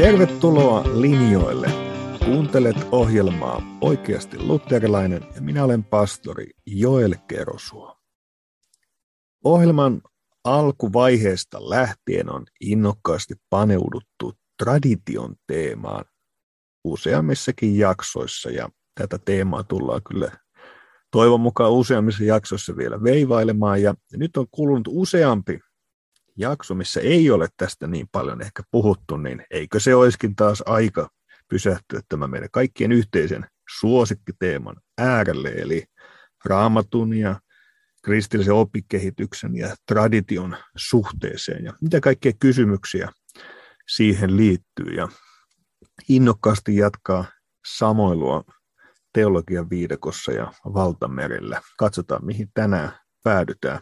Tervetuloa linjoille. Kuuntelet ohjelmaa Oikeasti luterilainen ja minä olen pastori Joel Kerosuo. Ohjelman alkuvaiheesta lähtien on innokkaasti paneuduttu tradition teemaan useammissakin jaksoissa ja tätä teemaa tullaan kyllä toivon mukaan useammissa jaksoissa vielä veivailemaan ja nyt on kulunut useampi jakso, missä ei ole tästä niin paljon ehkä puhuttu, niin eikö se olisikin taas aika pysähtyä tämän meidän kaikkien yhteisen suosikkiteeman äärelle, eli raamatun ja kristillisen oppikehityksen ja tradition suhteeseen ja mitä kaikkia kysymyksiä siihen liittyy. Ja innokkaasti jatkaa samoilua teologian viidakossa ja valtamerellä. Katsotaan, mihin tänään päädytään.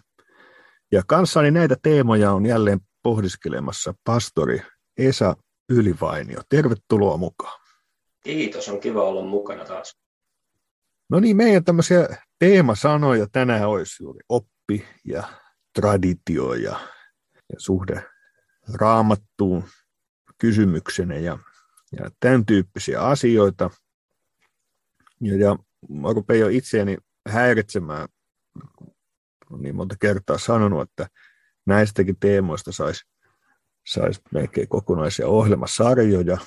Ja kanssani näitä teemoja on jälleen pohdiskelemassa pastori Esa Ylivainio. Tervetuloa mukaan. Kiitos, on kiva olla mukana taas. No niin, meidän tämmöisiä teemasanoja tänään olisi juuri oppi ja traditio ja, ja suhde raamattuun kysymyksenä ja, ja tämän tyyppisiä asioita. Ja, ja mä rupean jo itseäni häiritsemään, niin monta kertaa sanonut, että näistäkin teemoista saisi sais melkein kokonaisia ohjelmasarjoja,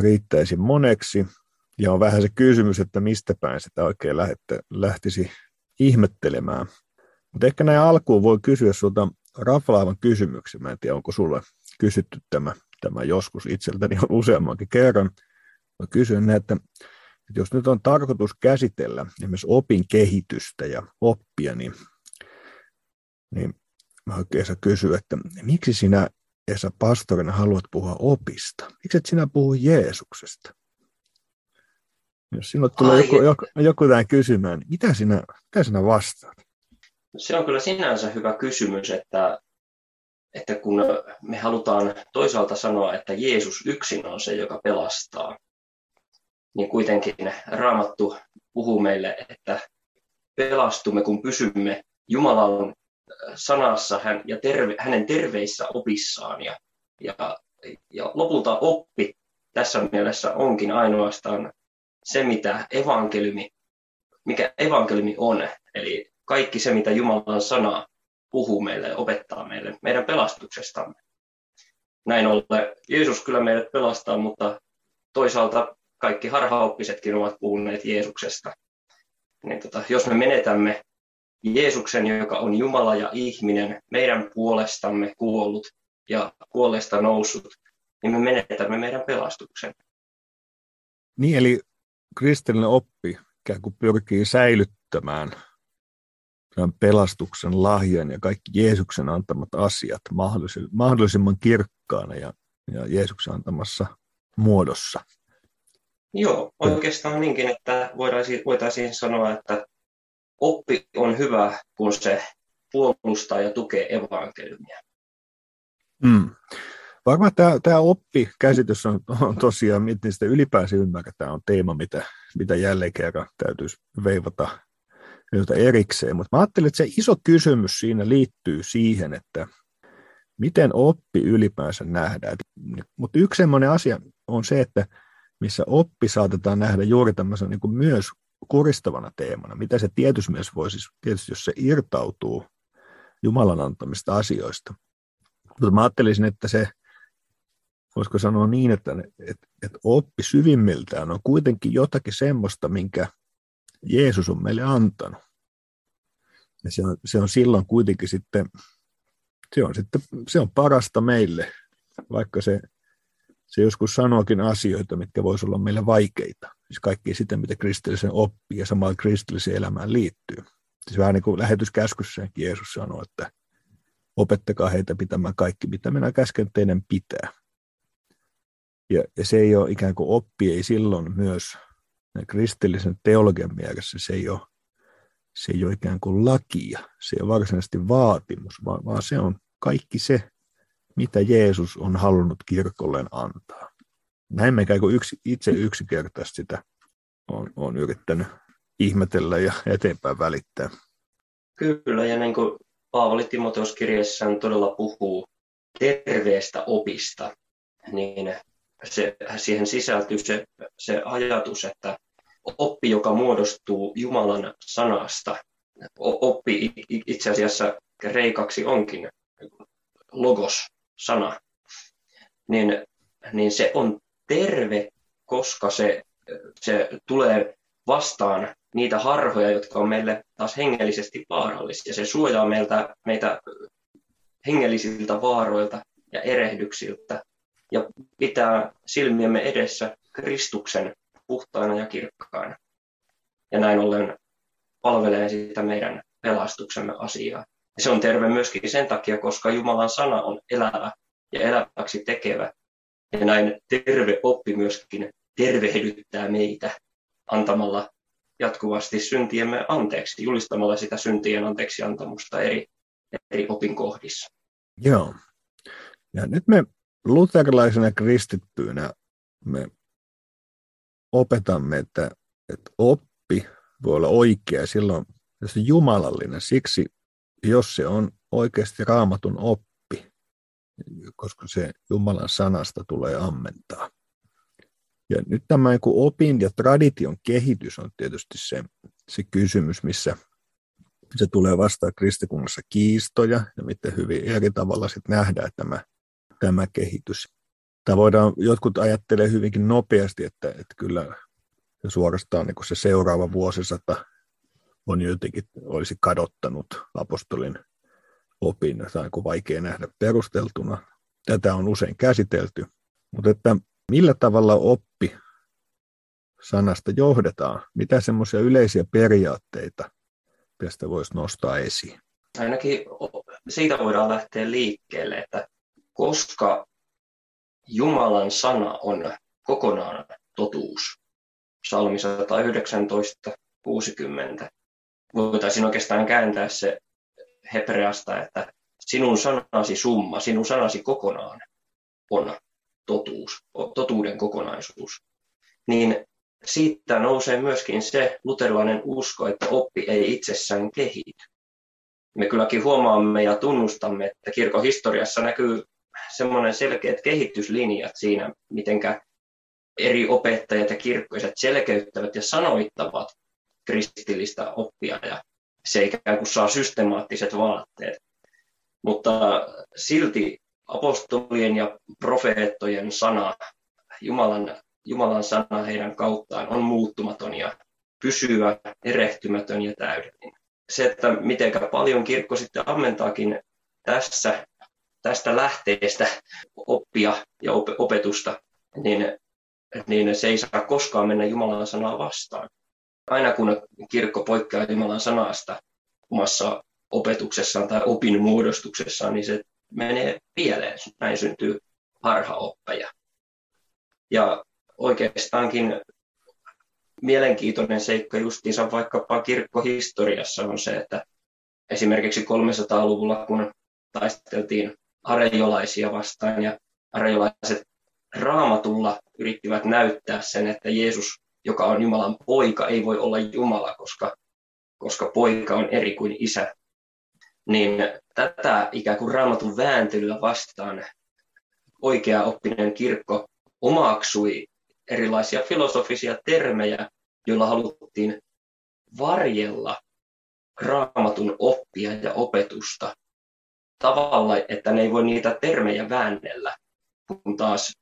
riittäisi moneksi. Ja on vähän se kysymys, että mistä päin sitä oikein lähette, lähtisi ihmettelemään. Mutta ehkä näin alkuun voi kysyä sinulta raflaavan kysymyksen. Mä en tiedä, onko sulle kysytty tämä, tämä joskus itseltäni on useammankin kerran. Mä kysyn, että että jos nyt on tarkoitus käsitellä esimerkiksi opin kehitystä ja oppia, niin, niin mä oikein kysyä, että miksi sinä Esa pastorina haluat puhua opista? Miksi et sinä puhu Jeesuksesta? Jos sinulle tulee joku, joku, joku tämän kysymään, niin mitä sinä, mitä sinä vastaat? Se on kyllä sinänsä hyvä kysymys, että, että kun me halutaan toisaalta sanoa, että Jeesus yksin on se, joka pelastaa, niin kuitenkin Raamattu puhuu meille, että pelastumme, kun pysymme Jumalan sanassa hän, ja terve, hänen terveissä opissaan. Ja, ja, ja lopulta oppi tässä mielessä onkin ainoastaan se, mitä evankeliumi, mikä evankeliumi on. Eli kaikki se, mitä Jumalan sana puhuu meille ja opettaa meille meidän pelastuksestamme. Näin ollen Jeesus kyllä meidät pelastaa, mutta toisaalta kaikki harhaoppisetkin ovat puhuneet Jeesuksesta. Niin tota, jos me menetämme Jeesuksen, joka on Jumala ja ihminen, meidän puolestamme kuollut ja kuolesta noussut, niin me menetämme meidän pelastuksen. Niin, eli kristillinen oppi ikään kuin pyrkii säilyttämään pelastuksen lahjan ja kaikki Jeesuksen antamat asiat mahdollisimman kirkkaana ja, ja Jeesuksen antamassa muodossa. Joo, oikeastaan niinkin, että voitaisiin, voitaisiin sanoa, että oppi on hyvä, kun se puolustaa ja tukee evankeliumia. Mm. Varmaan tämä, tämä oppikäsitys on, on tosiaan, miten sitä ylipäänsä ymmärretään, on teema, mitä, mitä jälleen kerran täytyisi veivata erikseen. Mutta mä ajattelin, että se iso kysymys siinä liittyy siihen, että miten oppi ylipäänsä nähdään. Mutta yksi sellainen asia on se, että missä oppi saatetaan nähdä juuri tämmöisen niin kuin myös kuristavana teemana. Mitä se tietysmies voisi, tietysti jos se irtautuu Jumalan antamista asioista. Mutta mä ajattelisin, että se, voisiko sanoa niin, että, että, että oppi syvimmiltään on kuitenkin jotakin semmoista, minkä Jeesus on meille antanut. Ja se on, se on silloin kuitenkin sitten, se on, sitten, se on parasta meille, vaikka se se joskus sanoakin asioita, mitkä voisivat olla meille vaikeita. Siis kaikki sitä, mitä kristillisen oppii ja samalla kristilliseen elämään liittyy. Siis vähän niin kuin lähetyskäskyssäänkin Jeesus sanoi, että opettakaa heitä pitämään kaikki, mitä minä käsken teidän pitää. Ja, ja se ei ole ikään kuin oppi, ei silloin myös kristillisen teologian mielessä se ei ole, se ei ole ikään kuin lakia, se ei ole varsinaisesti vaatimus, vaan, vaan se on kaikki se, mitä Jeesus on halunnut kirkolleen antaa. Näin me kuin yksi, itse yksinkertaisesti sitä on, on yrittänyt ihmetellä ja eteenpäin välittää. Kyllä, ja niin kuin Paavali Timoteus kirjassaan todella puhuu terveestä opista, niin se, siihen sisältyy se, se ajatus, että oppi, joka muodostuu Jumalan sanasta, oppi itse asiassa reikaksi onkin logos-sana, niin, niin se on terve, koska se, se tulee vastaan niitä harhoja, jotka on meille taas hengellisesti vaarallisia. Se suojaa meiltä, meitä hengellisiltä vaaroilta ja erehdyksiltä ja pitää silmiemme edessä Kristuksen puhtaana ja kirkkaana. Ja näin ollen palvelee sitä meidän pelastuksemme asiaa. Ja se on terve myöskin sen takia, koska Jumalan sana on elävä ja eläväksi tekevä. Ja näin terve oppi myöskin tervehdyttää meitä antamalla jatkuvasti syntiemme anteeksi, julistamalla sitä syntien anteeksi antamusta eri, eri opin kohdissa. Joo. Ja nyt me luterilaisena kristittyinä me opetamme, että, että oppi voi olla oikea silloin, se on jumalallinen. Siksi, jos se on oikeasti raamatun oppi, koska se Jumalan sanasta tulee ammentaa. Ja nyt tämä opin ja tradition kehitys on tietysti se, se kysymys, missä se tulee vastaan kristikunnassa kiistoja ja miten hyvin eri tavalla sitten nähdään tämä, tämä kehitys. Tämä voidaan, jotkut ajattelee hyvinkin nopeasti, että, että kyllä se suorastaan niin se seuraava vuosisata on jotenkin, olisi kadottanut apostolin opin, on vaikea nähdä perusteltuna. Tätä on usein käsitelty, mutta että millä tavalla oppi sanasta johdetaan? Mitä semmoisia yleisiä periaatteita tästä voisi nostaa esiin? Ainakin siitä voidaan lähteä liikkeelle, että koska Jumalan sana on kokonaan totuus, psalmi 119, 60, voitaisiin oikeastaan kääntää se hebreasta, että sinun sanasi summa, sinun sanasi kokonaan on totuus, totuuden kokonaisuus, niin siitä nousee myöskin se luterilainen usko, että oppi ei itsessään kehity. Me kylläkin huomaamme ja tunnustamme, että kirkon historiassa näkyy semmoinen selkeät kehityslinjat siinä, miten eri opettajat ja kirkkoiset selkeyttävät ja sanoittavat kristillistä oppia ja se ikään kuin saa systemaattiset vaatteet. Mutta silti apostolien ja profeettojen sana, Jumalan, Jumalan sana heidän kauttaan on muuttumaton ja pysyvä, erehtymätön ja täydellinen. Se, että miten paljon kirkko sitten ammentaakin tässä, tästä lähteestä oppia ja opetusta, niin, niin se ei saa koskaan mennä Jumalan sanaa vastaan. Aina kun kirkko poikkeaa Jumalan sanasta omassa opetuksessaan tai opin muodostuksessaan, niin se menee pieleen. Näin syntyy harhaoppeja. Ja oikeastaankin mielenkiintoinen seikka justiinsa vaikkapa kirkkohistoriassa on se, että esimerkiksi 300-luvulla, kun taisteltiin arejolaisia vastaan ja arejolaiset raamatulla yrittivät näyttää sen, että Jeesus, joka on Jumalan poika, ei voi olla Jumala, koska, koska poika on eri kuin isä. Niin tätä ikään kuin raamatun vääntelyä vastaan oikea oppinen kirkko omaksui erilaisia filosofisia termejä, joilla haluttiin varjella raamatun oppia ja opetusta tavalla, että ne ei voi niitä termejä väännellä, kun taas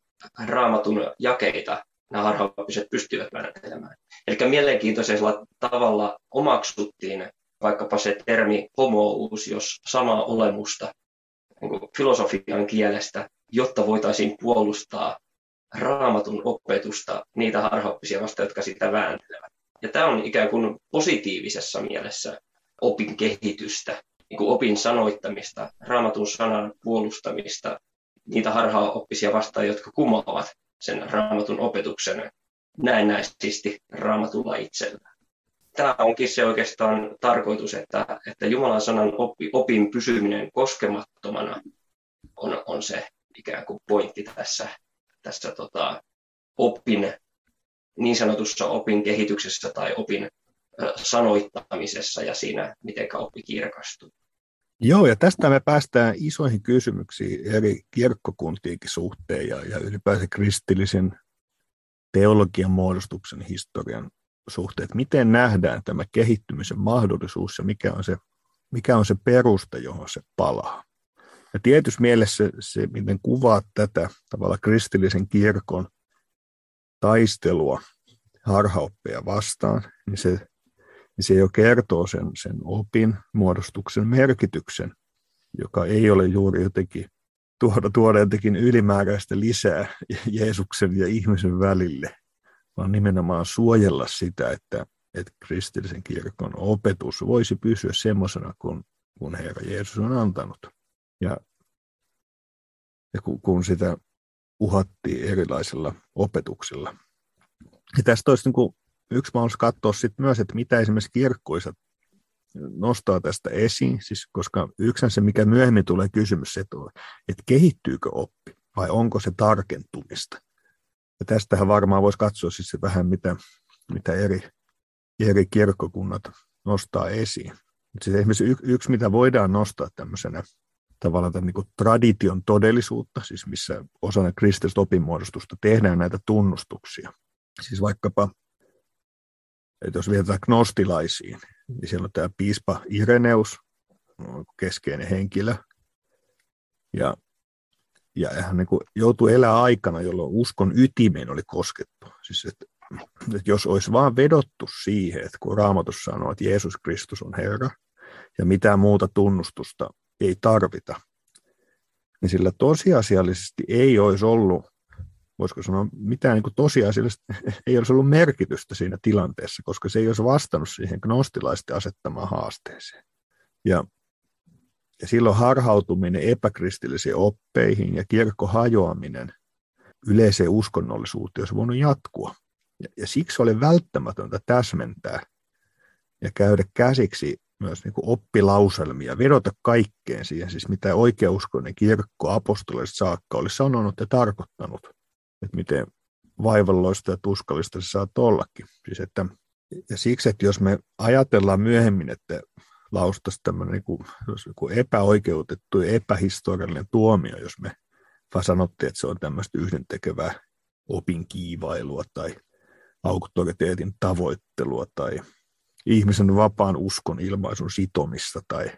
raamatun jakeita nämä harhaoppiset pystyvät vääntelemään. Eli mielenkiintoisella tavalla omaksuttiin vaikkapa se termi homous, jos samaa olemusta niin filosofian kielestä, jotta voitaisiin puolustaa raamatun opetusta niitä harhaoppisia vastaan, jotka sitä vääntelevät. Ja tämä on ikään kuin positiivisessa mielessä opin kehitystä, niin kuin opin sanoittamista, raamatun sanan puolustamista, niitä harhaoppisia vastaan, jotka kumoavat sen raamatun opetuksen näennäisesti raamatulla itsellään tämä onkin se oikeastaan tarkoitus, että, että Jumalan sanan oppi, opin pysyminen koskemattomana on, on se ikään kuin pointti tässä, tässä tota, opin, niin sanotussa opin kehityksessä tai opin sanoittamisessa ja siinä, miten oppi kirkastuu. Joo, ja tästä me päästään isoihin kysymyksiin eri kirkkokuntiinkin suhteen ja, ja ylipäänsä kristillisen teologian muodostuksen historian suhteen, että miten nähdään tämä kehittymisen mahdollisuus ja mikä on se, mikä on se perusta, johon se palaa. Ja tietysti mielessä se, miten kuvaat tätä tavalla kristillisen kirkon taistelua harhaoppeja vastaan, niin se, niin se jo kertoo sen, sen opin muodostuksen merkityksen, joka ei ole juuri jotenkin tuoda, tuoda jotenkin ylimääräistä lisää Jeesuksen ja ihmisen välille, vaan nimenomaan suojella sitä, että, että kristillisen kirkon opetus voisi pysyä semmoisena kuin, kun Herra Jeesus on antanut. Ja, ja kun, kun sitä uhattiin erilaisilla opetuksilla. Ja tästä olisi niin kuin yksi mahdollisuus katsoa sit myös, että mitä esimerkiksi kirkkoisat nostaa tästä esiin, siis koska yksi se, mikä myöhemmin tulee kysymys, että, että kehittyykö oppi vai onko se tarkentumista. Ja tästähän varmaan voisi katsoa siis vähän, mitä, mitä eri, eri kirkkokunnat nostaa esiin. Mutta siis esimerkiksi y, yksi, mitä voidaan nostaa tämmöisenä tavallaan tämän niin tradition todellisuutta, siis missä osana kristillistä opinmuodostusta tehdään näitä tunnustuksia. Siis vaikkapa, että jos vietään gnostilaisiin, niin siellä on tämä piispa Ireneus, keskeinen henkilö, ja, ja hän niin kuin joutui elää aikana, jolloin uskon ytimeen oli koskettu. Siis että, että jos olisi vaan vedottu siihen, että kun Raamatus sanoo, että Jeesus Kristus on Herra, ja mitään muuta tunnustusta ei tarvita, niin sillä tosiasiallisesti ei olisi ollut, voisiko sanoa, mitään niin kuin tosiasiallisesti ei olisi ollut merkitystä siinä tilanteessa, koska se ei olisi vastannut siihen gnostilaisten asettamaan haasteeseen. Ja, ja silloin harhautuminen epäkristillisiin oppeihin ja kirkko hajoaminen yleiseen uskonnollisuuteen olisi voinut jatkua. Ja, ja siksi oli välttämätöntä täsmentää ja käydä käsiksi myös niin kuin oppilauselmia, vedota kaikkeen siihen, siis mitä oikeuskoinen kirkko apostolista saakka oli sanonut ja tarkoittanut, että miten vaivalloista ja tuskallista se saa ollakin. Siis että, ja siksi, että jos me ajatellaan myöhemmin, että laustaisi tämmöinen niin kuin, kuin epäoikeutettu ja epähistoriallinen tuomio, jos me vaan sanottiin, että se on tämmöistä yhdentekevää opin kiivailua tai auktoriteetin tavoittelua tai ihmisen vapaan uskon ilmaisun sitomista tai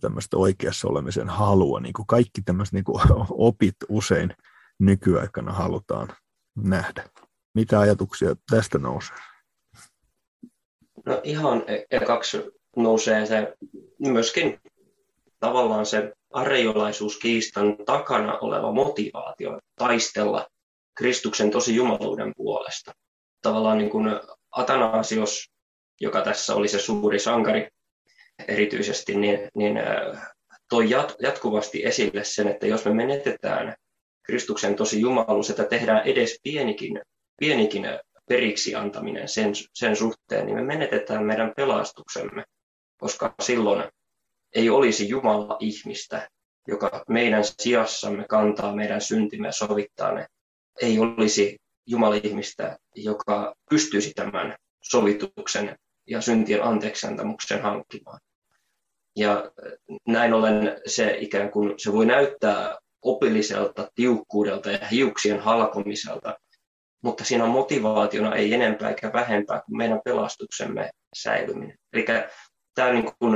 tämmöistä oikeassa olemisen halua. Niin kuin kaikki tämmöiset niin kuin opit usein nykyaikana halutaan nähdä. Mitä ajatuksia tästä nousee? No ihan ekaksi nousee se myöskin tavallaan se arjolaisuuskiistan takana oleva motivaatio taistella Kristuksen tosi jumaluuden puolesta. Tavallaan niin kuin Atanasios joka tässä oli se suuri sankari erityisesti, niin, niin äh, toi jatkuvasti esille sen, että jos me menetetään Kristuksen tosi jumaluus, että tehdään edes pienikin, pienikin periksi antaminen sen, sen suhteen, niin me menetetään meidän pelastuksemme, koska silloin ei olisi Jumala ihmistä, joka meidän sijassamme kantaa meidän syntimme ja sovittaa ne. Ei olisi Jumala ihmistä, joka pystyisi tämän sovituksen ja syntien anteeksiantamuksen hankkimaan. Ja näin ollen se ikään kuin se voi näyttää opilliselta tiukkuudelta ja hiuksien halkomiselta, mutta siinä on motivaationa ei enempää eikä vähempää kuin meidän pelastuksemme säilyminen. Eli tämä niin kuin,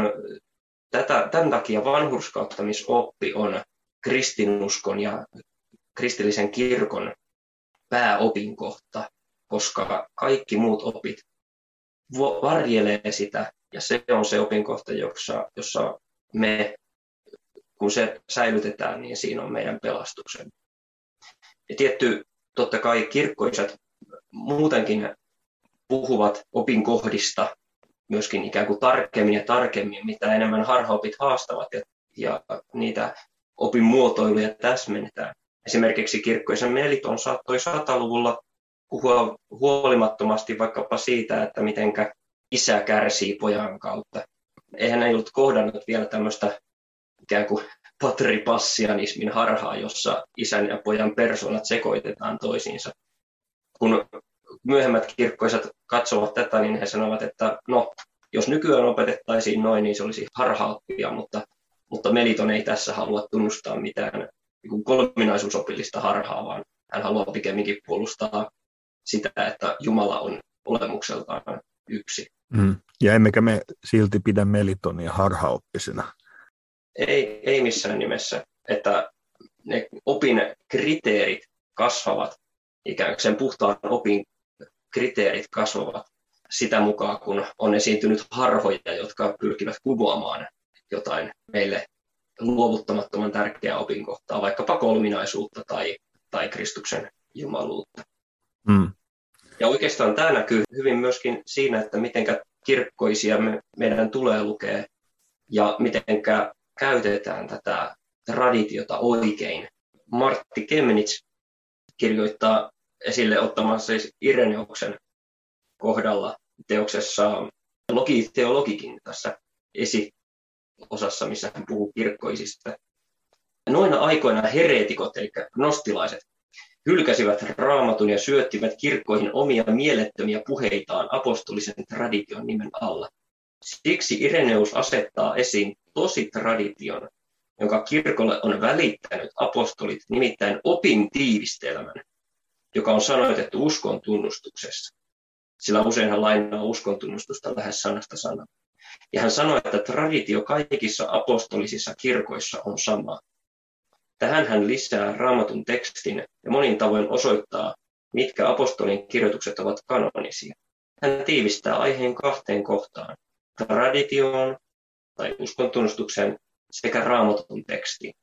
tätä, tämän takia vanhurskauttamisoppi on kristinuskon ja kristillisen kirkon pääopinkohta, koska kaikki muut opit varjelee sitä, ja se on se opinkohta, jossa, jossa me, kun se säilytetään, niin siinä on meidän pelastuksen. Ja tietty, totta kai kirkkoiset muutenkin puhuvat opinkohdista myöskin ikään kuin tarkemmin ja tarkemmin, mitä enemmän harhaopit haastavat ja, ja niitä opin muotoiluja täsmennetään. Esimerkiksi kirkkoisen Meliton saattoi 100-luvulla puhua huolimattomasti vaikkapa siitä, että mitenkä isä kärsii pojan kautta. Eihän ei ollut kohdannut vielä tämmöistä ikään kuin patripassianismin harhaa, jossa isän ja pojan persoonat sekoitetaan toisiinsa. Kun myöhemmät kirkkoiset katsovat tätä, niin he sanovat, että no, jos nykyään opetettaisiin noin, niin se olisi harhaoppia, mutta, mutta Meliton ei tässä halua tunnustaa mitään niin kolminaisuusopillista harhaa, vaan hän haluaa pikemminkin puolustaa sitä, että Jumala on olemukseltaan yksi. Mm. Ja emmekä me silti pidä Melitonia harhaoppisena. Ei, ei missään nimessä, että ne opin kriteerit kasvavat, ikään kuin sen puhtaan opin kriteerit kasvavat sitä mukaan, kun on esiintynyt harhoja, jotka pyrkivät kumoamaan jotain meille luovuttamattoman tärkeää opinkohtaa, vaikkapa kolminaisuutta tai, tai Kristuksen jumaluutta. Mm. Ja oikeastaan tämä näkyy hyvin myöskin siinä, että miten kirkkoisia me, meidän tulee lukea ja miten käytetään tätä traditiota oikein. Martti Kemnitz kirjoittaa esille ottamassa siis Ireneuksen kohdalla teoksessa Logi Theologikin tässä esiosassa, missä hän puhuu kirkkoisista. Noina aikoina hereetikot, eli nostilaiset, hylkäsivät raamatun ja syöttivät kirkkoihin omia mielettömiä puheitaan apostolisen tradition nimen alla. Siksi Ireneus asettaa esiin tosi tradition, jonka kirkolle on välittänyt apostolit, nimittäin opin tiivistelmän, joka on sanoitettu uskon tunnustuksessa. Sillä usein hän lainaa uskon tunnustusta lähes sanasta sanaa. Ja hän sanoi, että traditio kaikissa apostolisissa kirkoissa on sama. Tähän hän lisää raamatun tekstin ja monin tavoin osoittaa, mitkä apostolin kirjoitukset ovat kanonisia. Hän tiivistää aiheen kahteen kohtaan, traditioon tai uskontunnustukseen sekä raamatun tekstiin.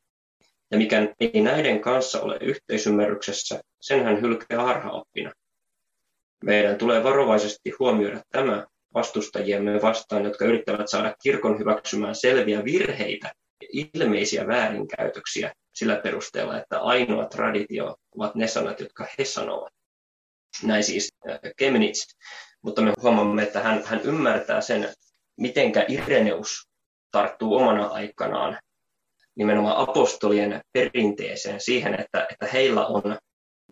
Ja mikä ei näiden kanssa ole yhteisymmärryksessä, sen hän hylkää harhaoppina. Meidän tulee varovaisesti huomioida tämä vastustajiemme vastaan, jotka yrittävät saada kirkon hyväksymään selviä virheitä ja ilmeisiä väärinkäytöksiä sillä perusteella, että ainoa traditio ovat ne sanat, jotka he sanovat. Näin siis äh, Kemnitz, mutta me huomaamme, että hän, hän ymmärtää sen, mitenkä Ireneus tarttuu omana aikanaan nimenomaan apostolien perinteeseen siihen, että, että heillä on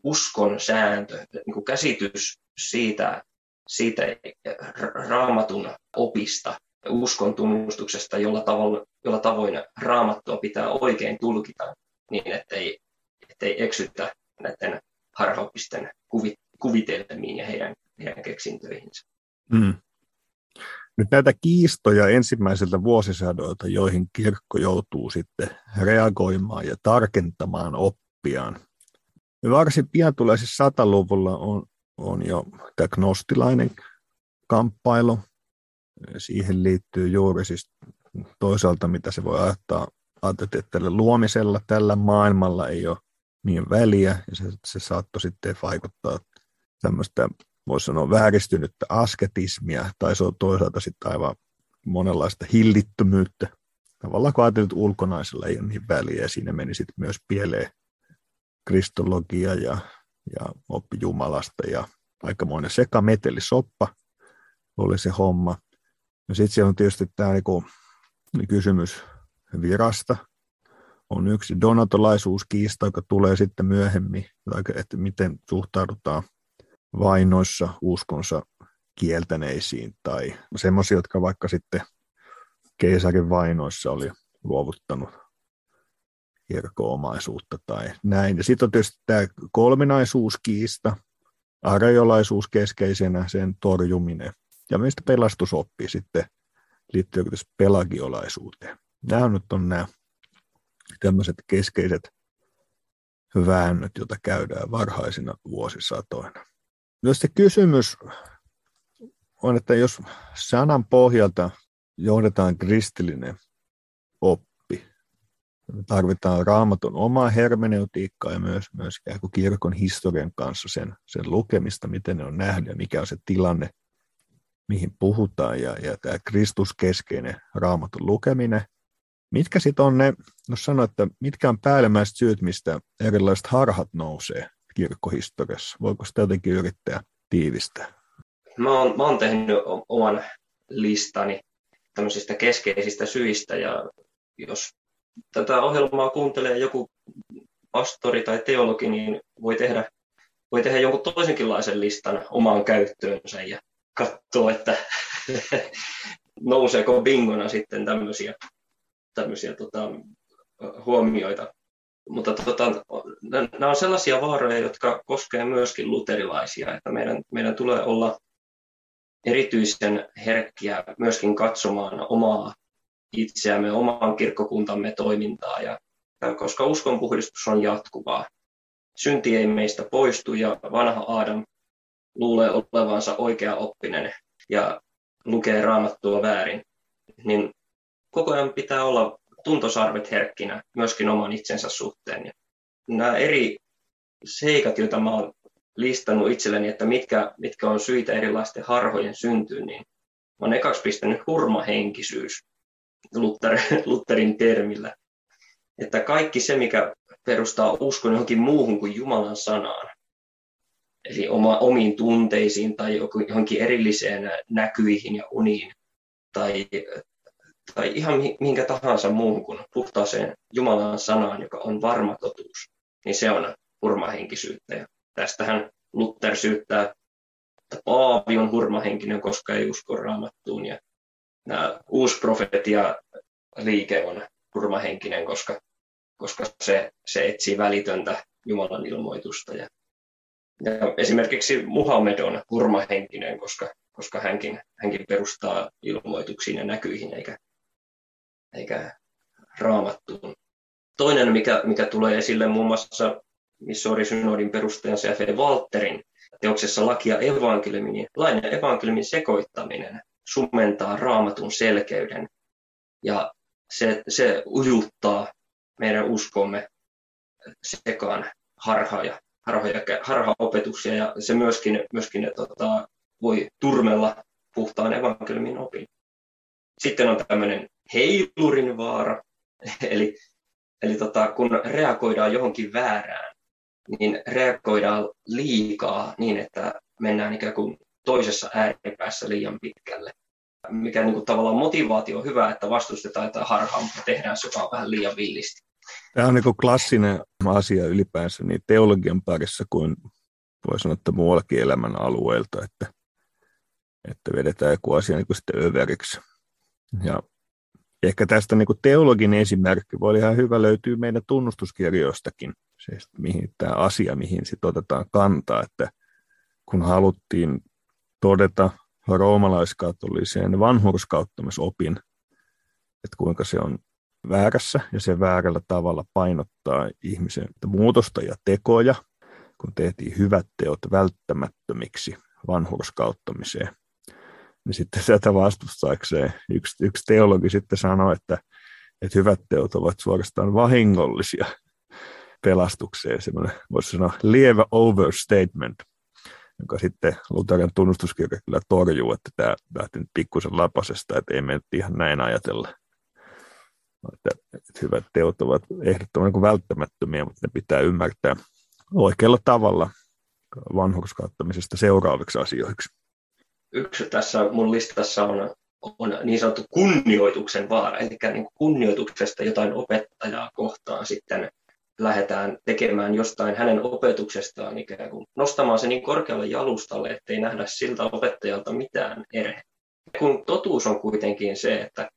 uskon sääntö, niin kuin käsitys siitä, siitä raamatun opista, uskon tunnustuksesta, jolla, tavalla, jolla tavoin raamattua pitää oikein tulkita niin, ettei, ettei eksytä näiden harhaopisten kuvitelmiin ja heidän, heidän keksintöihinsä. Mm. Nyt näitä kiistoja ensimmäiseltä vuosisadoilta, joihin kirkko joutuu sitten reagoimaan ja tarkentamaan oppiaan. Varsin pian tulee siis sataluvulla on, on jo tämä gnostilainen kamppailu. Siihen liittyy juuri siis toisaalta, mitä se voi ajattaa, ajatella, että tällä luomisella tällä maailmalla ei ole niin väliä, ja se, se saattoi sitten vaikuttaa tämmöistä voisi sanoa vääristynyttä asketismia, tai se on toisaalta sitten aivan monenlaista hillittömyyttä. Tavallaan kun ajatellut, ulkonaisella ei ole niin väliä, ja siinä meni sitten myös pieleen kristologia ja, ja oppi Jumalasta, ja aikamoinen sekametelisoppa oli se homma. Ja sitten siellä on tietysti tämä niinku, kysymys virasta, on yksi donatolaisuuskiista, joka tulee sitten myöhemmin, että miten suhtaudutaan vainoissa uskonsa kieltäneisiin tai semmoisia, jotka vaikka sitten keisarin vainoissa oli luovuttanut kirkko-omaisuutta tai näin. Ja sitten on tietysti tämä kolminaisuuskiista, arjolaisuus keskeisenä, sen torjuminen ja meistä pelastusoppi sitten liittyy pelagiolaisuuteen. Nämä nyt on nämä tämmöiset keskeiset väännöt, joita käydään varhaisina vuosisatoina. Jos se kysymys on, että jos sanan pohjalta johdetaan kristillinen oppi, me tarvitaan raamatun omaa hermeneutiikkaa ja myös, myös kirkon historian kanssa sen, sen lukemista, miten ne on nähnyt ja mikä on se tilanne, mihin puhutaan, ja, ja tämä Kristuskeskeinen raamatun lukeminen. Mitkä sitten on ne, jos sanoo, että mitkä on päällimmäiset syyt, mistä erilaiset harhat nousee kirkkohistoriassa? Voiko sitä jotenkin yrittää tiivistää? Mä oon, mä oon tehnyt oman listani tämmöisistä keskeisistä syistä ja jos tätä ohjelmaa kuuntelee joku pastori tai teologi, niin voi tehdä, voi tehdä jonkun toisenkinlaisen listan omaan käyttöönsä ja katsoa, että nouseeko bingona sitten tämmöisiä, tämmöisiä tota, huomioita. Mutta tota, nämä on sellaisia vaaroja, jotka koskevat myöskin luterilaisia, että meidän, meidän tulee olla erityisen herkkiä myöskin katsomaan omaa itseämme, oman kirkkokuntamme toimintaa, ja, koska uskonpuhdistus on jatkuvaa. Synti ei meistä poistu ja vanha Aadam luulee olevansa oikea oppinen ja lukee raamattua väärin, niin koko ajan pitää olla tuntosarvet herkkinä myöskin oman itsensä suhteen. Ja nämä eri seikat, joita mä olen listannut itselleni, että mitkä, mitkä on syitä erilaisten harhojen syntyyn, niin olen ekaksi pistänyt hurmahenkisyys Luther, Lutherin termillä. Että kaikki se, mikä perustaa uskon johonkin muuhun kuin Jumalan sanaan, eli oma, omiin tunteisiin tai johonkin erilliseen näkyihin ja uniin, tai, tai ihan minkä tahansa muuhun kuin puhtaaseen Jumalan sanaan, joka on varma totuus, niin se on hurmahenkisyyttä. Ja tästähän Luther syyttää, että Paavi on hurmahenkinen, koska ei usko raamattuun. Ja nämä uusi profetia liike on hurmahenkinen, koska, koska se, se etsii välitöntä Jumalan ilmoitusta. Ja, ja esimerkiksi Muhammed on hurmahenkinen, koska, koska hänkin, hänkin perustaa ilmoituksiin ja näkyihin eikä, eikä raamattuun. Toinen, mikä, mikä tulee esille muun muassa Missouri-synodin perustajan C.F. Walterin teoksessa lakia evankeliumin, niin lain ja evankeliumin sekoittaminen sumentaa raamatun selkeyden ja se, se ujuttaa meidän uskomme sekaan harhoja, harhoja, harhaopetuksia ja se myöskin, myöskin tota, voi turmella puhtaan evankeliumin opin. Sitten on tämmöinen heilurin vaara, eli, eli tota, kun reagoidaan johonkin väärään, niin reagoidaan liikaa niin, että mennään ikään kuin toisessa ääripäässä liian pitkälle. Mikä niin kuin tavallaan motivaatio on hyvä, että vastustetaan jotain harhaa, mutta tehdään se vaan vähän liian villisti. Tämä on niin klassinen asia ylipäänsä niin teologian parissa kuin voi sanoa, että muuallakin elämän alueelta, että, että vedetään joku asia niin sitten överiksi. Ja ehkä tästä niin kuin teologin esimerkki voi ihan hyvä löytyy meidän tunnustuskirjoistakin – se, mihin tämä asia, mihin sitten otetaan kantaa, että kun haluttiin todeta roomalaiskatoliseen vanhurskauttamisopin, että kuinka se on väärässä ja se väärällä tavalla painottaa ihmisen muutosta ja tekoja, kun tehtiin hyvät teot välttämättömiksi vanhurskauttamiseen. Niin sitten tätä vastustaakseen yksi, yksi teologi sitten sanoi, että, että hyvät teot ovat suorastaan vahingollisia pelastukseen, semmoinen voisi sanoa lievä overstatement, joka sitten Lutheran tunnustuskirja kyllä torjuu, että tämä lähti nyt pikkusen lapasesta, että ei me ihan näin ajatella. Että, että hyvät teot ovat ehdottoman niin välttämättömiä, mutta ne pitää ymmärtää oikealla tavalla vanhurskauttamisesta seuraaviksi asioiksi. Yksi tässä mun listassa on, on niin sanottu kunnioituksen vaara, eli niin kunnioituksesta jotain opettajaa kohtaan sitten lähdetään tekemään jostain hänen opetuksestaan ikään kuin nostamaan se niin korkealle jalustalle, ettei nähdä siltä opettajalta mitään erhe. Kun totuus on kuitenkin se, että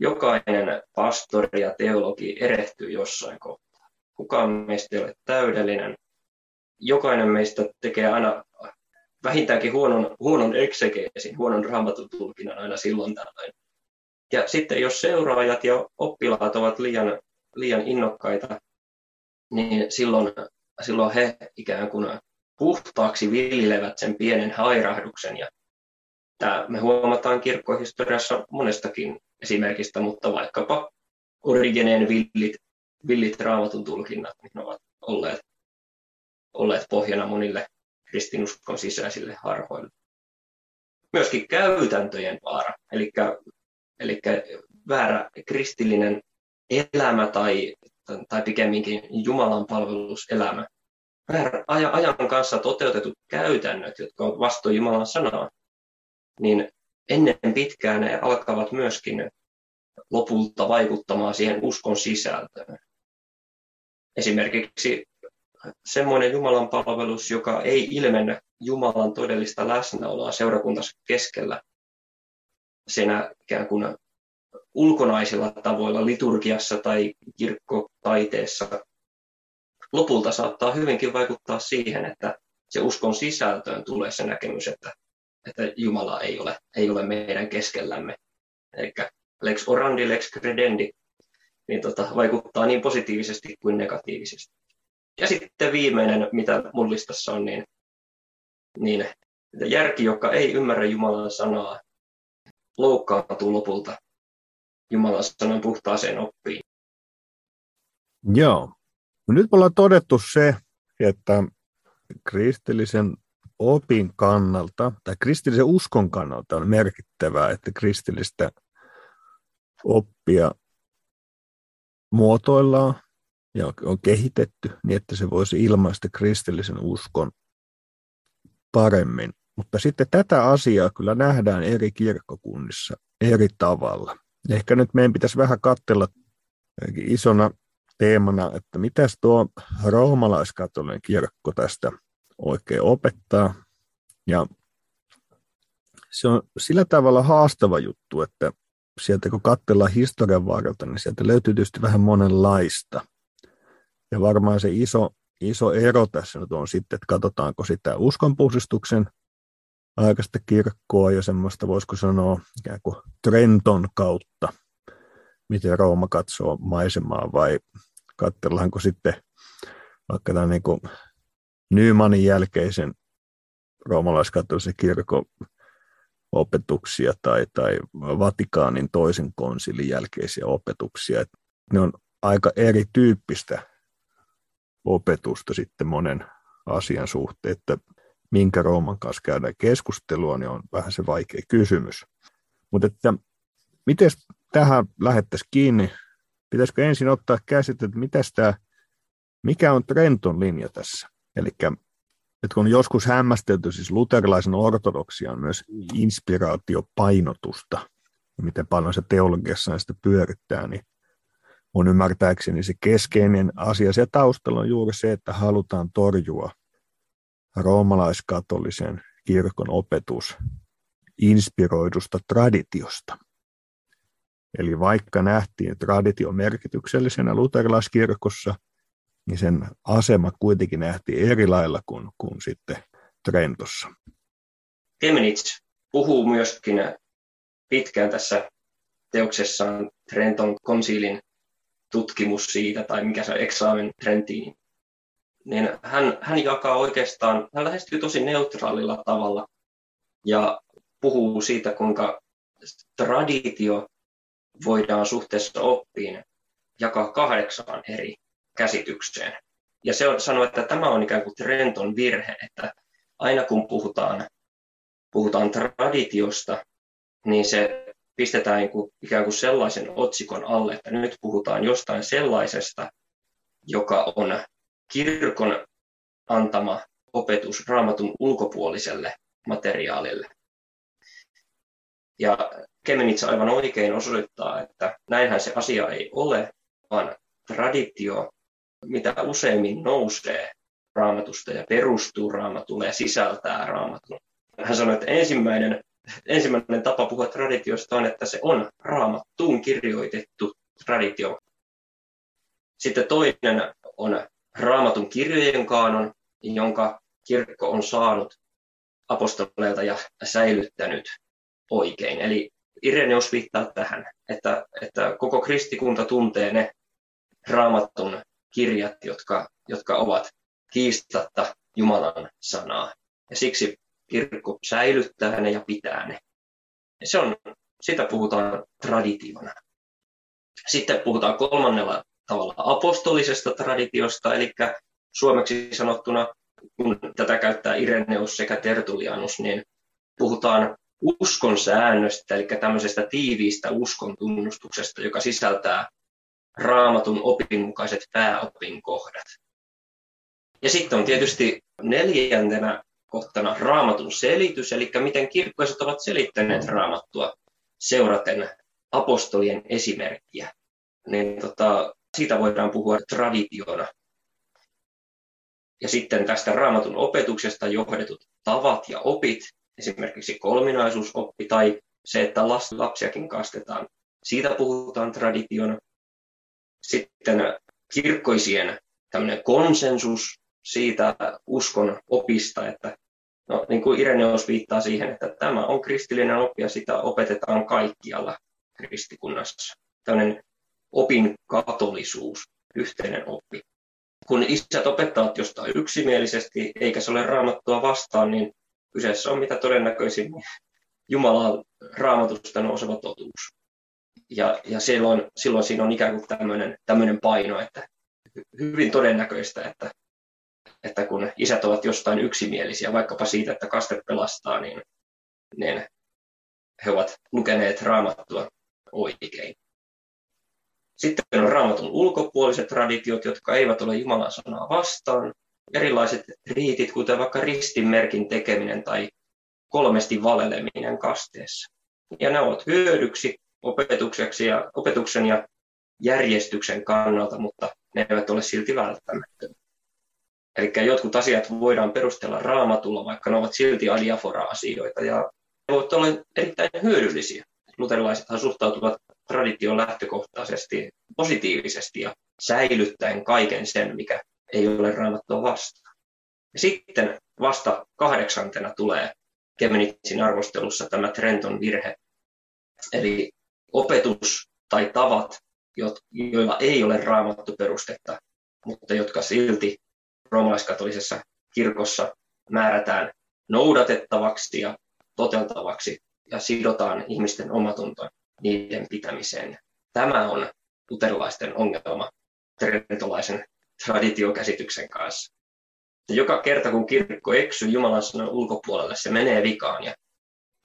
jokainen pastori ja teologi erehtyy jossain kohtaa. Kukaan meistä ei ole täydellinen. Jokainen meistä tekee aina vähintäänkin huonon, huonon eksegeesin, huonon raamatun tulkinnan aina silloin tällöin. Ja sitten jos seuraajat ja oppilaat ovat liian, liian innokkaita niin silloin, silloin he ikään kuin puhtaaksi viljelevät sen pienen hairahduksen. Ja tämä me huomataan kirkkohistoriassa monestakin esimerkistä, mutta vaikkapa Origeneen villit, villit raamatun tulkinnat niin ovat olleet, olleet pohjana monille kristinuskon sisäisille harhoille. Myöskin käytäntöjen vaara, eli, eli väärä kristillinen elämä tai tai pikemminkin Jumalan palveluselämä. Ajan kanssa toteutetut käytännöt, jotka ovat vastoin Jumalan sanaa, niin ennen pitkään ne alkavat myöskin lopulta vaikuttamaan siihen uskon sisältöön. Esimerkiksi semmoinen Jumalan palvelus, joka ei ilmennä Jumalan todellista läsnäoloa seurakuntansa keskellä, siinä ikään kuin ulkonaisilla tavoilla liturgiassa tai kirkkotaiteessa lopulta saattaa hyvinkin vaikuttaa siihen, että se uskon sisältöön tulee se näkemys, että, että Jumala ei ole, ei ole meidän keskellämme. Eli lex orandi, lex credendi, niin tota, vaikuttaa niin positiivisesti kuin negatiivisesti. Ja sitten viimeinen, mitä mun listassa on, niin, niin järki, joka ei ymmärrä Jumalan sanaa, loukkaantuu lopulta Jumalan sanan puhtaaseen oppiin. Joo. No nyt me ollaan todettu se, että kristillisen opin kannalta tai kristillisen uskon kannalta on merkittävää, että kristillistä oppia muotoillaan ja on kehitetty niin, että se voisi ilmaista kristillisen uskon paremmin. Mutta sitten tätä asiaa kyllä nähdään eri kirkkokunnissa eri tavalla. Ehkä nyt meidän pitäisi vähän katsella isona teemana, että mitä tuo roomalaiskatolinen kirkko tästä oikein opettaa. Ja se on sillä tavalla haastava juttu, että sieltä kun katsellaan historian varrelta, niin sieltä löytyy tietysti vähän monenlaista. Ja varmaan se iso, iso ero tässä nyt on sitten, että katsotaanko sitä uskonpuhdistuksen aikaista kirkkoa ja semmoista, voisiko sanoa, ikään kuin Trenton kautta, miten Rooma katsoo maisemaa, vai katsellaanko sitten vaikka tämän niin Nymanin jälkeisen roomalaiskatolisen kirkon opetuksia tai, tai Vatikaanin toisen konsilin jälkeisiä opetuksia. Et ne on aika erityyppistä opetusta sitten monen asian suhteen, että minkä Rooman kanssa käydään keskustelua, niin on vähän se vaikea kysymys. Mutta että miten tähän lähettäisiin kiinni? Pitäisikö ensin ottaa käsite, että mitäs tämä, mikä on Trenton linja tässä? Eli että kun joskus hämmästelty siis luterilaisen ortodoksian myös inspiraatiopainotusta, miten paljon se teologiassa sitä pyörittää, niin on ymmärtääkseni se keskeinen asia se taustalla on juuri se, että halutaan torjua roomalaiskatolisen kirkon opetus inspiroidusta traditiosta. Eli vaikka nähtiin traditio merkityksellisenä luterilaiskirkossa, niin sen asema kuitenkin nähtiin eri lailla kuin, kuin sitten Trentossa. Kemenits puhuu myöskin pitkään tässä teoksessaan Trenton konsiilin tutkimus siitä, tai mikä se on, examen Trentiin, niin hän, hän jakaa oikeastaan, hän lähestyy tosi neutraalilla tavalla ja puhuu siitä, kuinka traditio voidaan suhteessa oppiin jakaa kahdeksaan eri käsitykseen. Ja se on, sanoo, että tämä on ikään kuin Trenton virhe, että aina kun puhutaan, puhutaan traditiosta, niin se pistetään ikään kuin sellaisen otsikon alle, että nyt puhutaan jostain sellaisesta, joka on kirkon antama opetus raamatun ulkopuoliselle materiaalille. Ja Kemenitsa aivan oikein osoittaa, että näinhän se asia ei ole, vaan traditio, mitä useimmin nousee raamatusta ja perustuu raamatulle ja sisältää raamatun. Hän sanoi, että ensimmäinen, ensimmäinen tapa puhua traditiosta on, että se on raamattuun kirjoitettu traditio. Sitten toinen on raamatun kirjojen kaanon, jonka kirkko on saanut apostoleilta ja säilyttänyt oikein. Eli Ireneus viittaa tähän, että, että koko kristikunta tuntee ne raamatun kirjat, jotka, jotka ovat kiistatta Jumalan sanaa. Ja siksi kirkko säilyttää ne ja pitää ne. Se on, sitä puhutaan traditiona. Sitten puhutaan kolmannella tavalla apostolisesta traditiosta, eli suomeksi sanottuna, kun tätä käyttää Ireneus sekä Tertulianus, niin puhutaan uskon säännöstä, eli tämmöisestä tiiviistä uskon tunnustuksesta, joka sisältää raamatun opin mukaiset pääopin kohdat. Ja sitten on tietysti neljäntenä kohtana raamatun selitys, eli miten kirkkoiset ovat selittäneet raamattua seuraten apostolien esimerkkiä. Niin tota, siitä voidaan puhua traditiona. Ja sitten tästä raamatun opetuksesta johdetut tavat ja opit, esimerkiksi kolminaisuusoppi tai se, että lapsiakin kastetaan. Siitä puhutaan traditiona. Sitten kirkkoisien tämmöinen konsensus siitä uskon opista, että no, niin kuin Ireneus viittaa siihen, että tämä on kristillinen oppi ja sitä opetetaan kaikkialla kristikunnassa. Tämmöinen opin katolisuus, yhteinen oppi. Kun isät opettavat jostain yksimielisesti, eikä se ole raamattua vastaan, niin kyseessä on mitä todennäköisimmin Jumalan raamatusta nouseva totuus. Ja, ja silloin, silloin siinä on ikään kuin tämmöinen, tämmöinen paino, että hyvin todennäköistä, että, että kun isät ovat jostain yksimielisiä, vaikkapa siitä, että kaste pelastaa, niin, niin he ovat lukeneet raamattua oikein. Sitten on raamatun ulkopuoliset traditiot, jotka eivät ole Jumalan sanaa vastaan. Erilaiset riitit, kuten vaikka ristinmerkin tekeminen tai kolmesti valeleminen kasteessa. Ja ne ovat hyödyksi opetukseksi ja, opetuksen ja järjestyksen kannalta, mutta ne eivät ole silti välttämättömiä. Eli jotkut asiat voidaan perustella raamatulla, vaikka ne ovat silti adiafora-asioita, ja ne voivat olla erittäin hyödyllisiä. Luterilaisethan suhtautuvat traditioon lähtökohtaisesti positiivisesti ja säilyttäen kaiken sen, mikä ei ole raamattua vastaan. Ja sitten vasta kahdeksantena tulee Kemenitsin arvostelussa tämä Trenton virhe, eli opetus tai tavat, joilla ei ole raamattu perustetta, mutta jotka silti roomalaiskatolisessa kirkossa määrätään noudatettavaksi ja toteltavaksi ja sidotaan ihmisten omatunto niiden pitämiseen. Tämä on luterilaisten ongelma trentolaisen traditiokäsityksen kanssa. Joka kerta kun kirkko eksyy Jumalan sanan ulkopuolelle, se menee vikaan ja,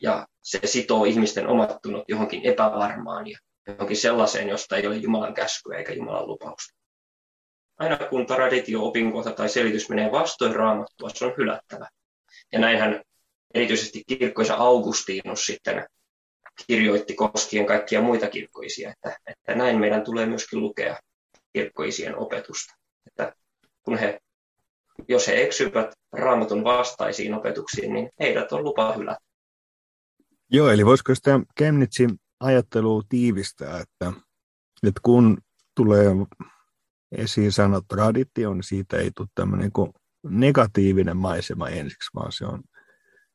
ja se sitoo ihmisten omat tunnot johonkin epävarmaan ja johonkin sellaiseen, josta ei ole Jumalan käskyä eikä Jumalan lupausta. Aina kun traditio, opinkohta tai selitys menee vastoin raamattua, se on hylättävä. Ja näinhän erityisesti kirkkoisa Augustinus sitten kirjoitti koskien kaikkia muita kirkkoisia, että, että näin meidän tulee myöskin lukea kirkkoisien opetusta. Että kun he, jos he eksyvät raamatun vastaisiin opetuksiin, niin heidät on lupa hylätä. Joo, eli voisiko sitä Kemnitsin ajattelua tiivistää, että, että kun tulee esiin sana traditio, niin siitä ei tule tämmöinen kuin negatiivinen maisema ensiksi, vaan se on,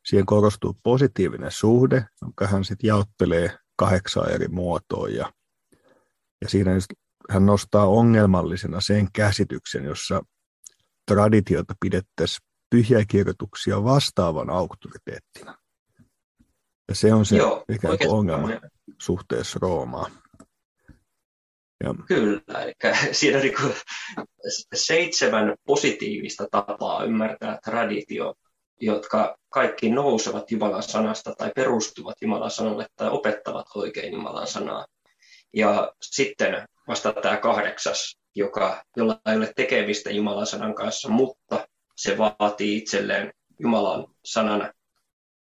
siihen korostuu positiivinen suhde, jonka hän sitten jaottelee kahdeksan eri muotoa ja, ja siinä hän nostaa ongelmallisena sen käsityksen, jossa traditiota pidettäisiin pyhiäkirjoituksia vastaavan auktoriteettina. Ja se on se Joo, ikään kuin ongelma suhteessa Roomaan. Ja. Kyllä, eli siinä on niin seitsemän positiivista tapaa ymmärtää traditio, jotka kaikki nousevat Jumalan sanasta tai perustuvat Jumalan sanalle tai opettavat oikein Jumalan sanaa. Ja sitten vasta tämä kahdeksas, joka, jolla ei ole tekemistä Jumalan sanan kanssa, mutta se vaatii itselleen Jumalan sanan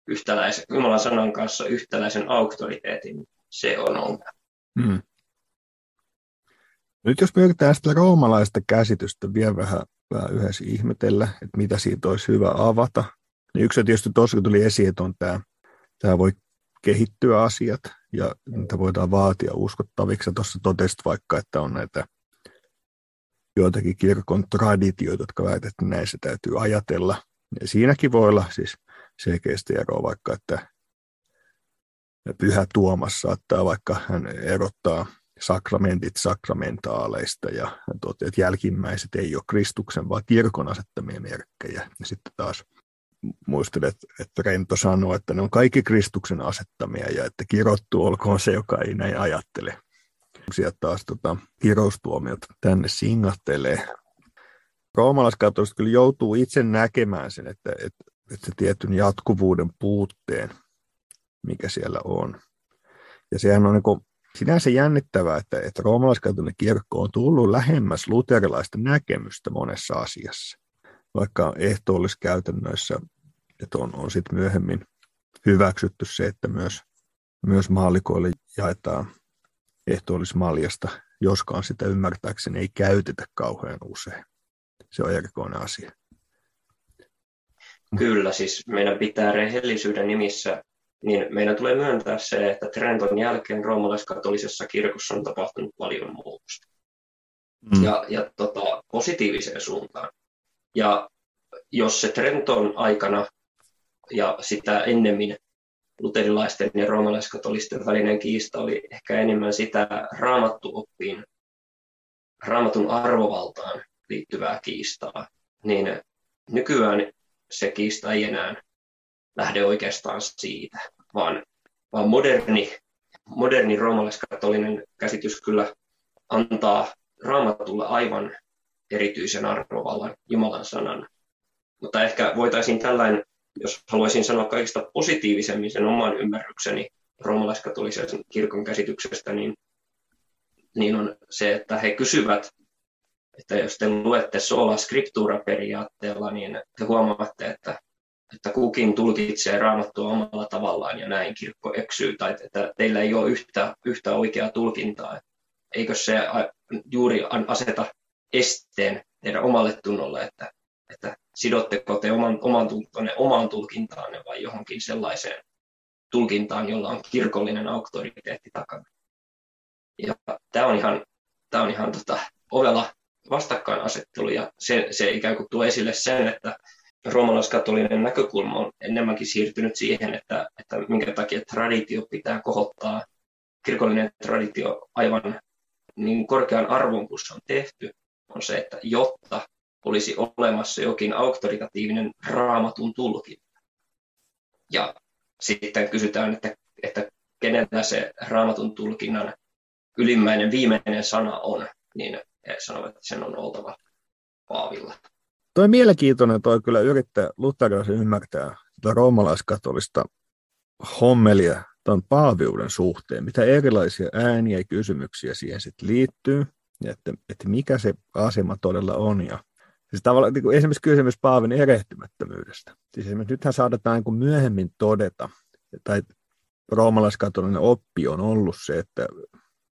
yhtäläisen, Jumalan sanan kanssa yhtäläisen auktoriteetin, se on ongelma. Hmm. Nyt jos me sitä roomalaista käsitystä vielä vähän, vähän yhdessä ihmetellä, että mitä siitä olisi hyvä avata, niin yksi tietysti tosiaan tuli esiin, että on tämä, tämä voi kehittyä asiat ja niitä voidaan vaatia uskottaviksi. Tuossa totesit vaikka, että on näitä joitakin kirkon traditioita, jotka väitetään, että näissä täytyy ajatella. Ja siinäkin voi olla siis selkeästi eroa vaikka, että pyhä Tuomas saattaa vaikka hän erottaa sakramentit sakramentaaleista ja että jälkimmäiset ei ole Kristuksen, vaan kirkon asettamia merkkejä. Ja sitten taas muistelet, että Rento sanoo, että ne on kaikki Kristuksen asettamia ja että kirottu olkoon se, joka ei näin ajattele. Sieltä taas tota, kiroustuomiot tänne singahtelee. Roomalaiskatoliset kyllä joutuu itse näkemään sen, että, että että se tietyn jatkuvuuden puutteen, mikä siellä on. Ja sehän on niin sinänsä jännittävää, että, että roomalaiskatolinen kirkko on tullut lähemmäs luterilaista näkemystä monessa asiassa, vaikka ehtoolliskäytännöissä että on, on sit myöhemmin hyväksytty se, että myös, myös maalikoille jaetaan ehtoollismaljasta, joskaan sitä ymmärtääkseni ei käytetä kauhean usein. Se on erikoinen asia. Kyllä, siis meidän pitää rehellisyyden nimissä niin meidän tulee myöntää se, että Trenton jälkeen roomalaiskatolisessa kirkossa on tapahtunut paljon muutosta. Mm. Ja, ja tota, positiiviseen suuntaan. Ja jos se Trenton aikana ja sitä ennemmin luterilaisten ja roomalaiskatolisten välinen kiista oli ehkä enemmän sitä raamattuoppiin, raamatun arvovaltaan liittyvää kiistaa, niin nykyään se kiista ei enää lähde oikeastaan siitä, vaan, vaan moderni, moderni roomalaiskatolinen käsitys kyllä antaa raamatulle aivan erityisen arvovallan Jumalan sanan. Mutta ehkä voitaisiin tällainen, jos haluaisin sanoa kaikista positiivisemmin sen oman ymmärrykseni roomalaiskatolisen kirkon käsityksestä, niin, niin on se, että he kysyvät, että jos te luette sola scriptura periaatteella, niin te huomaatte, että että kukin tulkitsee raamattua omalla tavallaan ja näin kirkko eksyy, tai että teillä ei ole yhtä, yhtä oikeaa tulkintaa. Eikö se juuri aseta esteen teidän omalle tunnolle, että, että sidotteko te oman, oman, tuonne omaan tulkintaanne vai johonkin sellaiseen tulkintaan, jolla on kirkollinen auktoriteetti takana. Ja tämä on ihan, tämä on ihan tota, ovella vastakkainasettelu ja se, se ikään kuin tuo esille sen, että roomalaiskatolinen näkökulma on enemmänkin siirtynyt siihen, että, että minkä takia traditio pitää kohottaa, kirkollinen traditio aivan niin korkean arvon kuin se on tehty, on se, että jotta olisi olemassa jokin auktoritatiivinen raamatun tulkinta. Ja sitten kysytään, että, että kenellä se raamatun tulkinnan ylimmäinen viimeinen sana on, niin he sanovat, että sen on oltava Paavilla. Toi mielenkiintoinen toi kyllä yrittää luterilaisen ymmärtää tätä roomalaiskatolista hommelia tuon paaviuden suhteen, mitä erilaisia ääniä ja kysymyksiä siihen sitten liittyy, että, että mikä se asema todella on. Ja siis tavallaan niin esimerkiksi kysymys Paavin erehtymättömyydestä. Siis esimerkiksi nythän saadaan niin myöhemmin todeta, tai roomalaiskatolinen oppi on ollut se, että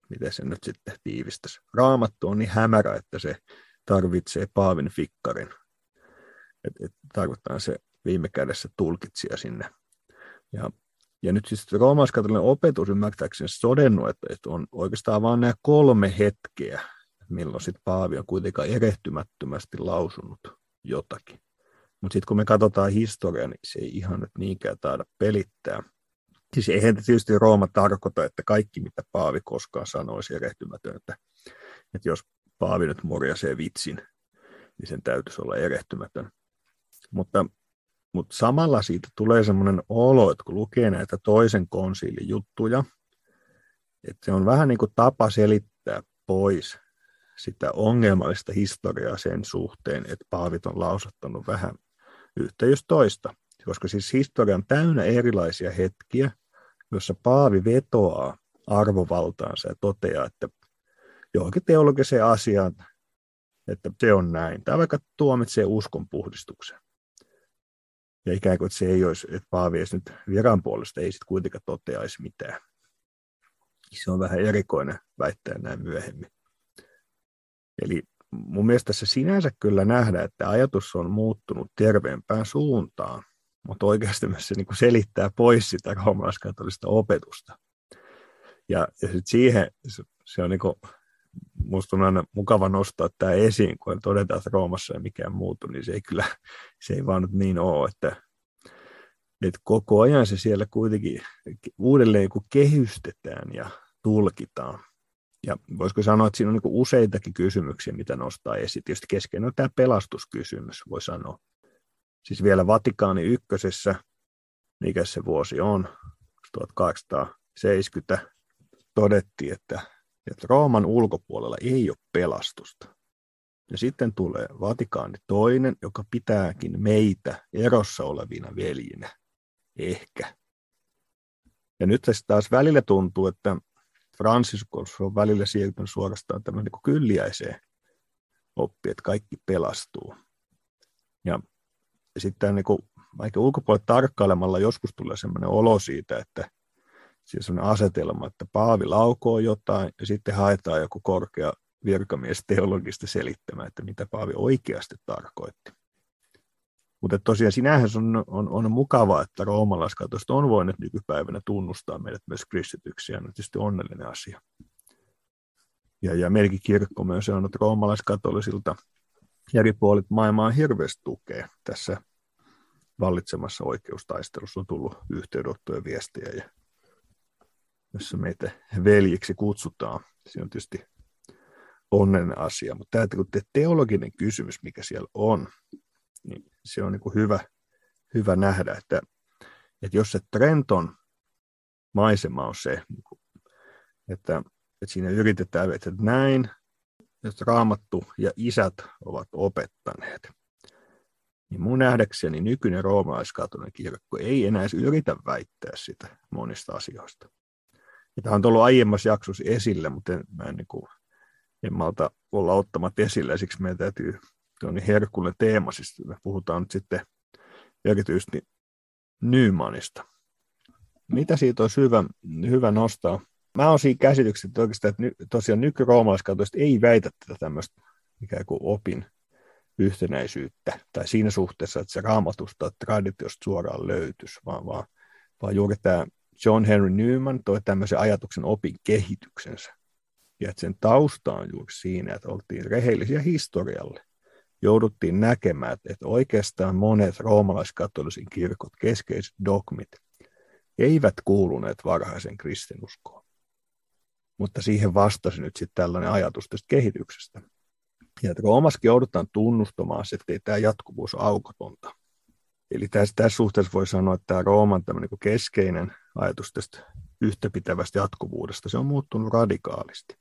miten se nyt sitten tiivistäisi. Raamattu on niin hämärä, että se tarvitsee Paavin fikkarin että et tarkoittaa se viime kädessä tulkitsija sinne. Ja, ja nyt siis roomalaiskatolinen opetus ymmärtääkseni todennut, että, että on oikeastaan vain nämä kolme hetkeä, milloin sitten Paavi on kuitenkaan erehtymättömästi lausunut jotakin. Mutta sitten kun me katsotaan historiaa, niin se ei ihan nyt niinkään taida pelittää. Siis eihän tietysti Rooma tarkoita, että kaikki mitä Paavi koskaan sanoisi erehtymätöntä. Että jos Paavi nyt morjasee vitsin, niin sen täytyisi olla erehtymätön. Mutta, mutta samalla siitä tulee semmoinen olo, että kun lukee näitä toisen konsiilin juttuja, että se on vähän niin kuin tapa selittää pois sitä ongelmallista historiaa sen suhteen, että paavit on lausattanut vähän yhtä jos toista. Koska siis historia on täynnä erilaisia hetkiä, joissa paavi vetoaa arvovaltaansa ja toteaa, että johonkin teologiseen asiaan, että se on näin. Tai vaikka tuomitsee uskon puhdistuksen. Ja ikään kuin että se ei olisi, että Paavi edes nyt viran puolesta ei sitten kuitenkaan toteaisi mitään. Se on vähän erikoinen väittää näin myöhemmin. Eli mun mielestä se sinänsä kyllä nähdä, että ajatus on muuttunut terveempään suuntaan, mutta oikeasti myös se niin kuin selittää pois sitä roomalaiskatolista opetusta. Ja, ja sit siihen se, se on niin kuin, musta on aina mukava nostaa tämä esiin, kun todetaan, että Roomassa ei mikään muutu, niin se ei kyllä, se ei vaan nyt niin ole, että, että koko ajan se siellä kuitenkin uudelleen kun kehystetään ja tulkitaan. Ja voisiko sanoa, että siinä on niin useitakin kysymyksiä, mitä nostaa esiin. Tietysti keskeinen on tämä pelastuskysymys, voi sanoa. Siis vielä Vatikaani ykkösessä, mikä se vuosi on, 1870, todettiin, että että Rooman ulkopuolella ei ole pelastusta. Ja sitten tulee Vatikaani toinen, joka pitääkin meitä erossa olevina veljinä. Ehkä. Ja nyt se taas välillä tuntuu, että Franciscus on välillä siirtynyt suorastaan tämmöinen niin kylliäiseen oppi, että kaikki pelastuu. Ja sitten niin kuin, vaikka ulkopuolella tarkkailemalla joskus tulee sellainen olo siitä, että siis on asetelma, että Paavi laukoo jotain ja sitten haetaan joku korkea virkamies teologista selittämään, että mitä Paavi oikeasti tarkoitti. Mutta tosiaan sinähän on, on, on mukavaa, että roomalaiskatosta on voinut nykypäivänä tunnustaa meidät myös kristityksi, ja on tietysti onnellinen asia. Ja, ja meidänkin kirkko myös on, että roomalaiskatolisilta eri puolit maailmaa hirveästi tukea tässä vallitsemassa oikeustaistelussa on tullut yhteydenottoja viestejä, ja jossa meitä veljiksi kutsutaan. Se on tietysti onnen asia, mutta tämä teologinen kysymys, mikä siellä on, niin se on niin hyvä, hyvä nähdä, että, että jos se Trenton maisema on se, niin että, että siinä yritetään, että näin, että raamattu ja isät ovat opettaneet, niin mun nähdäkseni nykyinen roomalaiskatolinen kirkko ei enää yritä väittää sitä monista asioista. Tämä on tullut aiemmassa jaksossa esille, mutta en, mä en, niin kuin, en malta olla ottamatta esille, siksi meidän täytyy, se on niin herkullinen teema, siis me puhutaan nyt sitten erityisesti Nymanista. Mitä siitä olisi hyvä, hyvä nostaa? Mä oon siinä käsityksessä, että oikeastaan, että ny, tosiaan nykyroomalaiskatolista ei väitä tätä tämmöistä ikään kuin opin yhtenäisyyttä, tai siinä suhteessa, että se raamatusta traditiosta suoraan löytyisi, vaan, vaan, vaan juuri tämä John Henry Newman toi tämmöisen ajatuksen opin kehityksensä. Ja että sen tausta on juuri siinä, että oltiin rehellisiä historialle. Jouduttiin näkemään, että oikeastaan monet roomalaiskatolisin kirkot, keskeiset dogmit, eivät kuuluneet varhaisen kristinuskoon. Mutta siihen vastasi nyt sitten tällainen ajatus tästä kehityksestä. Ja että Roomaskin joudutaan tunnustamaan, että ei tämä jatkuvuus aukotonta. Eli tässä, tässä suhteessa voi sanoa, että tämä Rooman niin keskeinen ajatus tästä yhtäpitävästä jatkuvuudesta, se on muuttunut radikaalisti.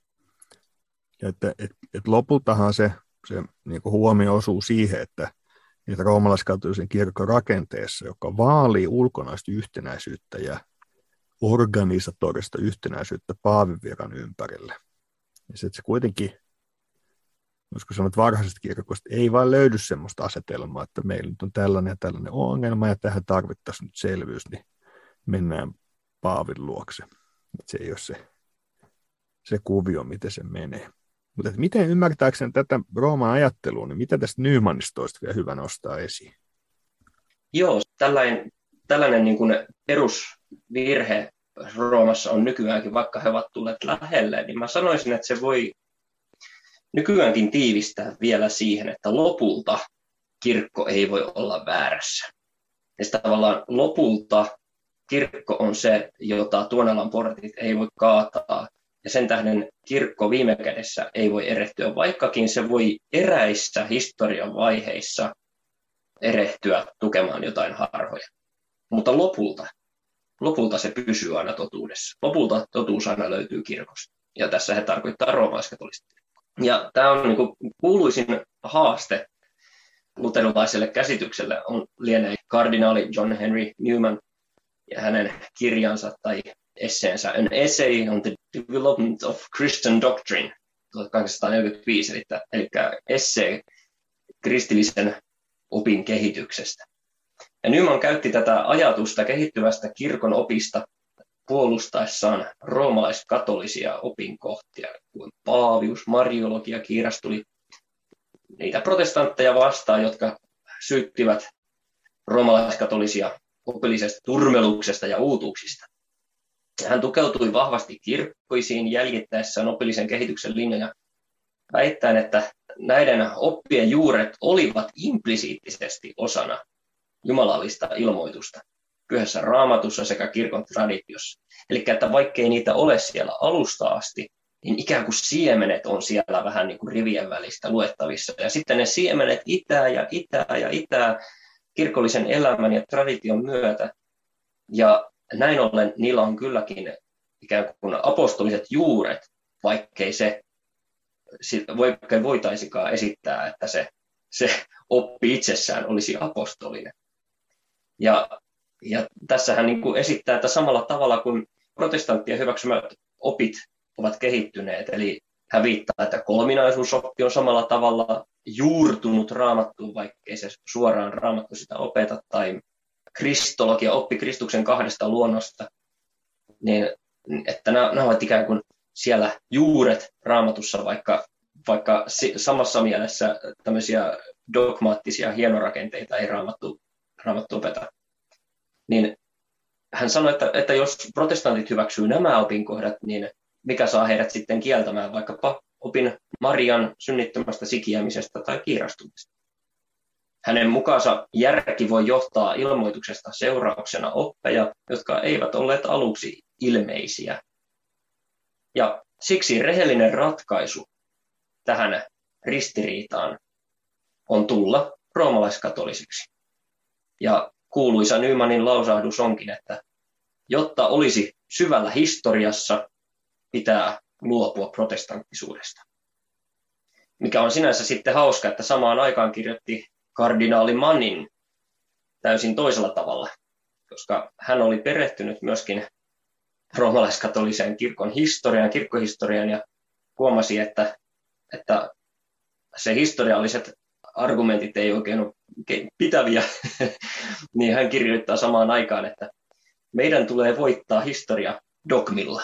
Ja että, et, et lopultahan se, se niin huomio osuu siihen, että, että roomalaiskatolisen kirkon rakenteessa, joka vaalii ulkonaista yhtenäisyyttä ja organisatorista yhtenäisyyttä paaviviran ympärille, ja se, että se kuitenkin koska sanot varhaisesta kirkosta, ei vaan löydy sellaista asetelmaa, että meillä nyt on tällainen ja tällainen ongelma ja tähän tarvittaisiin nyt selvyys, niin mennään Paavin luokse. Että se ei ole se, se kuvio, miten se menee. Mutta miten ymmärtääkseni tätä Rooman ajattelua, niin mitä tästä Nymannista olisi vielä hyvä nostaa esiin? Joo, tällainen, tällainen niin kuin perusvirhe Roomassa on nykyäänkin, vaikka he ovat tulleet lähelle, niin mä sanoisin, että se voi nykyäänkin tiivistää vielä siihen, että lopulta kirkko ei voi olla väärässä. Ja tavallaan lopulta kirkko on se, jota tuonelan portit ei voi kaataa. Ja sen tähden kirkko viime kädessä ei voi erehtyä, vaikkakin se voi eräissä historian vaiheissa erehtyä tukemaan jotain harhoja. Mutta lopulta, lopulta se pysyy aina totuudessa. Lopulta totuus aina löytyy kirkosta. Ja tässä he tarkoittaa roomalaiskatolista ja tämä on niin kuin kuuluisin haaste luterilaiselle käsitykselle on lienee kardinaali John Henry Newman ja hänen kirjansa tai esseensä An Essay on the Development of Christian Doctrine 1845, eli, eli essay kristillisen opin kehityksestä. Ja Newman käytti tätä ajatusta kehittyvästä kirkon opista puolustaessaan roomalaiskatolisia opinkohtia, kuin paavius, mariologia, kiirastuli niitä protestantteja vastaan, jotka syyttivät roomalaiskatolisia opillisesta turmeluksesta ja uutuuksista. Hän tukeutui vahvasti kirkkoisiin jäljittäessään opillisen kehityksen linjoja, väittäen, että näiden oppien juuret olivat implisiittisesti osana jumalallista ilmoitusta pyhässä raamatussa sekä kirkon traditiossa. Eli että vaikkei niitä ole siellä alusta asti, niin ikään kuin siemenet on siellä vähän niin kuin rivien välistä luettavissa. Ja sitten ne siemenet itää ja itää ja itää kirkollisen elämän ja tradition myötä. Ja näin ollen niillä on kylläkin ikään kuin apostoliset juuret, vaikkei se vaikka voitaisikaan esittää, että se, se oppi itsessään olisi apostolinen. Ja ja tässä hän niin kuin esittää, että samalla tavalla kuin protestanttien hyväksymät opit ovat kehittyneet, eli hän viittaa, että kolminaisuusoppi on samalla tavalla juurtunut raamattuun, vaikkei se suoraan raamattu sitä opeta, tai kristologia, oppi Kristuksen kahdesta luonnosta, niin että nämä, nämä ovat ikään kuin siellä juuret raamatussa, vaikka, vaikka samassa mielessä tämmöisiä dogmaattisia hienorakenteita ei raamattu, raamattu opeta. Niin hän sanoi, että, että jos protestantit hyväksyy nämä opinkohdat, niin mikä saa heidät sitten kieltämään vaikkapa opin Marian synnyttämästä sikiämisestä tai kiirastumisesta. Hänen mukaansa järki voi johtaa ilmoituksesta seurauksena oppeja, jotka eivät olleet aluksi ilmeisiä. Ja siksi rehellinen ratkaisu tähän ristiriitaan on tulla roomalaiskatolisiksi. Ja kuuluisa Nymanin lausahdus onkin, että jotta olisi syvällä historiassa, pitää luopua protestanttisuudesta. Mikä on sinänsä sitten hauska, että samaan aikaan kirjoitti kardinaali Mannin täysin toisella tavalla, koska hän oli perehtynyt myöskin roomalaiskatoliseen kirkon historiaan, kirkkohistoriaan ja huomasi, että, että se historialliset argumentit ei oikein ole pitäviä, niin hän kirjoittaa samaan aikaan, että meidän tulee voittaa historia dogmilla.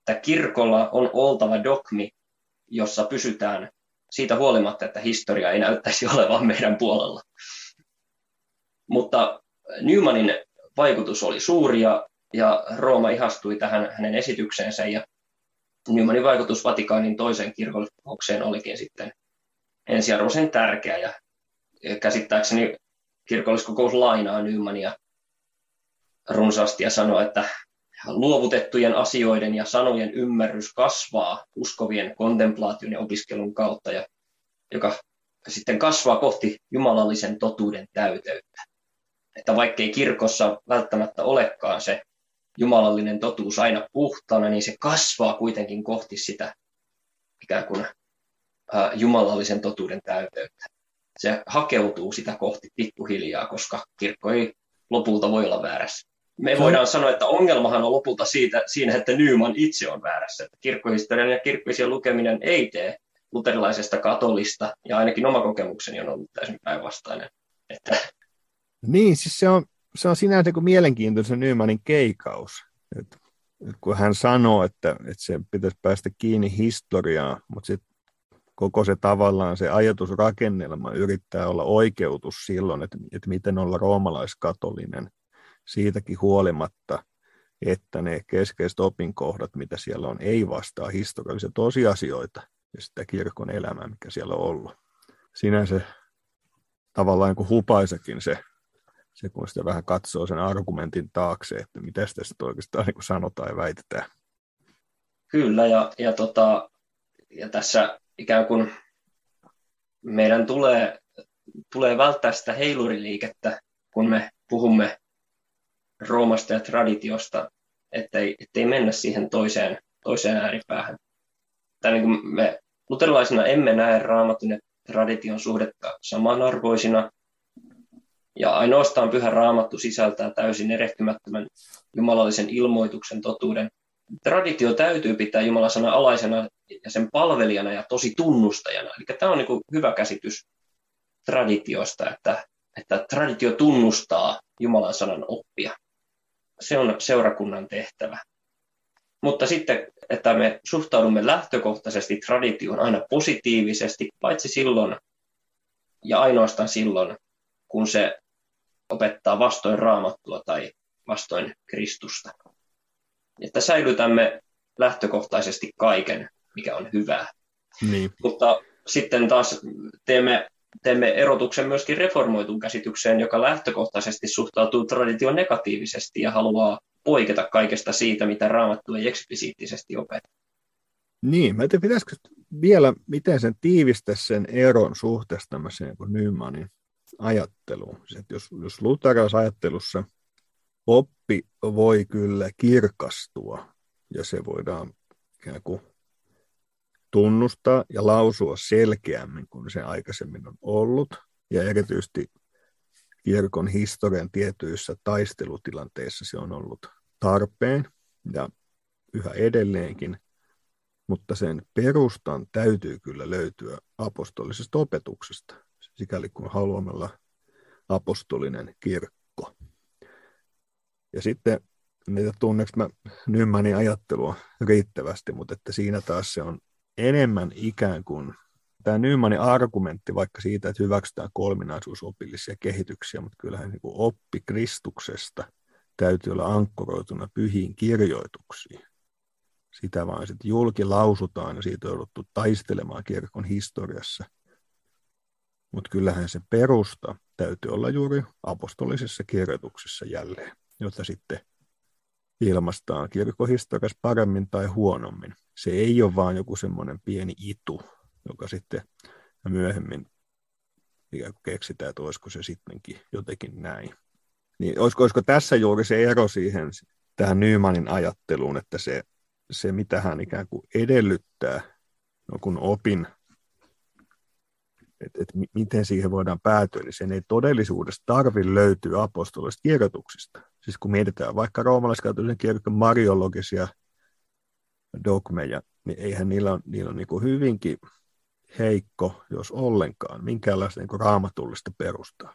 Että kirkolla on oltava dogmi, jossa pysytään siitä huolimatta, että historia ei näyttäisi olevan meidän puolella. Mutta Nymanin vaikutus oli suuri ja, ja Rooma ihastui tähän hänen esitykseensä ja Nymanin vaikutus Vatikaanin toiseen kirkolliskokoukseen olikin sitten ensiarvoisen tärkeä ja käsittääkseni kirkolliskokous lainaa Nymania runsaasti ja sanoo, että luovutettujen asioiden ja sanojen ymmärrys kasvaa uskovien kontemplaation ja opiskelun kautta, ja, joka sitten kasvaa kohti jumalallisen totuuden täyteyttä. Että vaikkei kirkossa välttämättä olekaan se jumalallinen totuus aina puhtaana, niin se kasvaa kuitenkin kohti sitä ikään kuin jumalallisen totuuden täyteyttä. Se hakeutuu sitä kohti pikkuhiljaa, koska kirkko ei lopulta voi olla väärässä me voidaan sanoa, että ongelmahan on lopulta siitä, siinä, että Nyman itse on väärässä. Että kirkkohistorian ja kirkkoisen lukeminen ei tee luterilaisesta katolista, ja ainakin oma kokemukseni on ollut täysin päinvastainen. Että... Niin, siis se on, se on sinänsä kuin mielenkiintoisen Nymanin keikaus. Et, et kun hän sanoo, että, että se pitäisi päästä kiinni historiaan, mutta sitten koko se tavallaan se ajatusrakennelma yrittää olla oikeutus silloin, että, että miten olla roomalaiskatolinen – siitäkin huolimatta, että ne keskeiset opinkohdat, mitä siellä on, ei vastaa historiallisia tosiasioita ja sitä kirkon elämää, mikä siellä on ollut. Sinänsä tavallaan kuin hupaisekin se, se, kun sitä vähän katsoo sen argumentin taakse, että mitä tästä oikeastaan niin sanotaan ja väitetään. Kyllä, ja, ja, tota, ja tässä ikään kuin meidän tulee, tulee välttää sitä heiluriliikettä, kun me puhumme Roomasta ja traditiosta, ettei, ettei mennä siihen toiseen, toiseen ääripäähän. Tai niin kuin me luterilaisina emme näe raamatun ja tradition suhdetta samanarvoisina, ja ainoastaan pyhä raamattu sisältää täysin erehtymättömän jumalallisen ilmoituksen totuuden. Traditio täytyy pitää Jumalan sana alaisena ja sen palvelijana ja tosi tunnustajana. Eli tämä on niin hyvä käsitys traditiosta, että, että traditio tunnustaa Jumalan sanan oppia se on seurakunnan tehtävä. Mutta sitten, että me suhtaudumme lähtökohtaisesti traditioon aina positiivisesti, paitsi silloin ja ainoastaan silloin, kun se opettaa vastoin raamattua tai vastoin Kristusta. Että säilytämme lähtökohtaisesti kaiken, mikä on hyvää. Niin. Mutta sitten taas teemme teemme erotuksen myöskin reformoituun käsitykseen, joka lähtökohtaisesti suhtautuu traditioon negatiivisesti ja haluaa poiketa kaikesta siitä, mitä raamattu ei eksplisiittisesti opeta. Niin, mä tiedän, pitäisikö vielä, miten sen tiivistä sen eron suhteessa tämmöiseen kuin Nymanin ajatteluun. Siis, jos, jos ajattelussa oppi voi kyllä kirkastua ja se voidaan ikään kuin tunnustaa ja lausua selkeämmin kuin se aikaisemmin on ollut. Ja erityisesti kirkon historian tietyissä taistelutilanteissa se on ollut tarpeen ja yhä edelleenkin, mutta sen perustan täytyy kyllä löytyä apostolisesta opetuksesta, sikäli kun haluamme olla apostolinen kirkko. Ja sitten niitä tunneeko mä Nymanin ajattelua riittävästi, mutta että siinä taas se on enemmän ikään kuin tämä Nymanin argumentti vaikka siitä, että hyväksytään kolminaisuusopillisia kehityksiä, mutta kyllähän niin oppi Kristuksesta täytyy olla ankkoroituna pyhiin kirjoituksiin. Sitä vaan sitten julki lausutaan ja siitä on jouduttu taistelemaan kirkon historiassa. Mutta kyllähän se perusta täytyy olla juuri apostolisessa kirjoituksessa jälleen, jotta sitten ilmastaan kirkkohistoriassa paremmin tai huonommin. Se ei ole vaan joku semmoinen pieni itu, joka sitten myöhemmin ikään kuin keksitään, että olisiko se sittenkin jotenkin näin. Niin olisiko, olisiko tässä juuri se ero siihen tähän Nymanin ajatteluun, että se, se mitä hän ikään kuin edellyttää, no kun opin, että, että miten siihen voidaan päätyä, niin sen ei todellisuudessa tarvi löytyä apostolisista kirjoituksista. Siis kun mietitään vaikka roomalaiskatolisen kirkon mariologisia dogmeja, niin eihän niillä on, niillä on niin kuin hyvinkin heikko, jos ollenkaan, minkäänlaista niin raamatullista perustaa.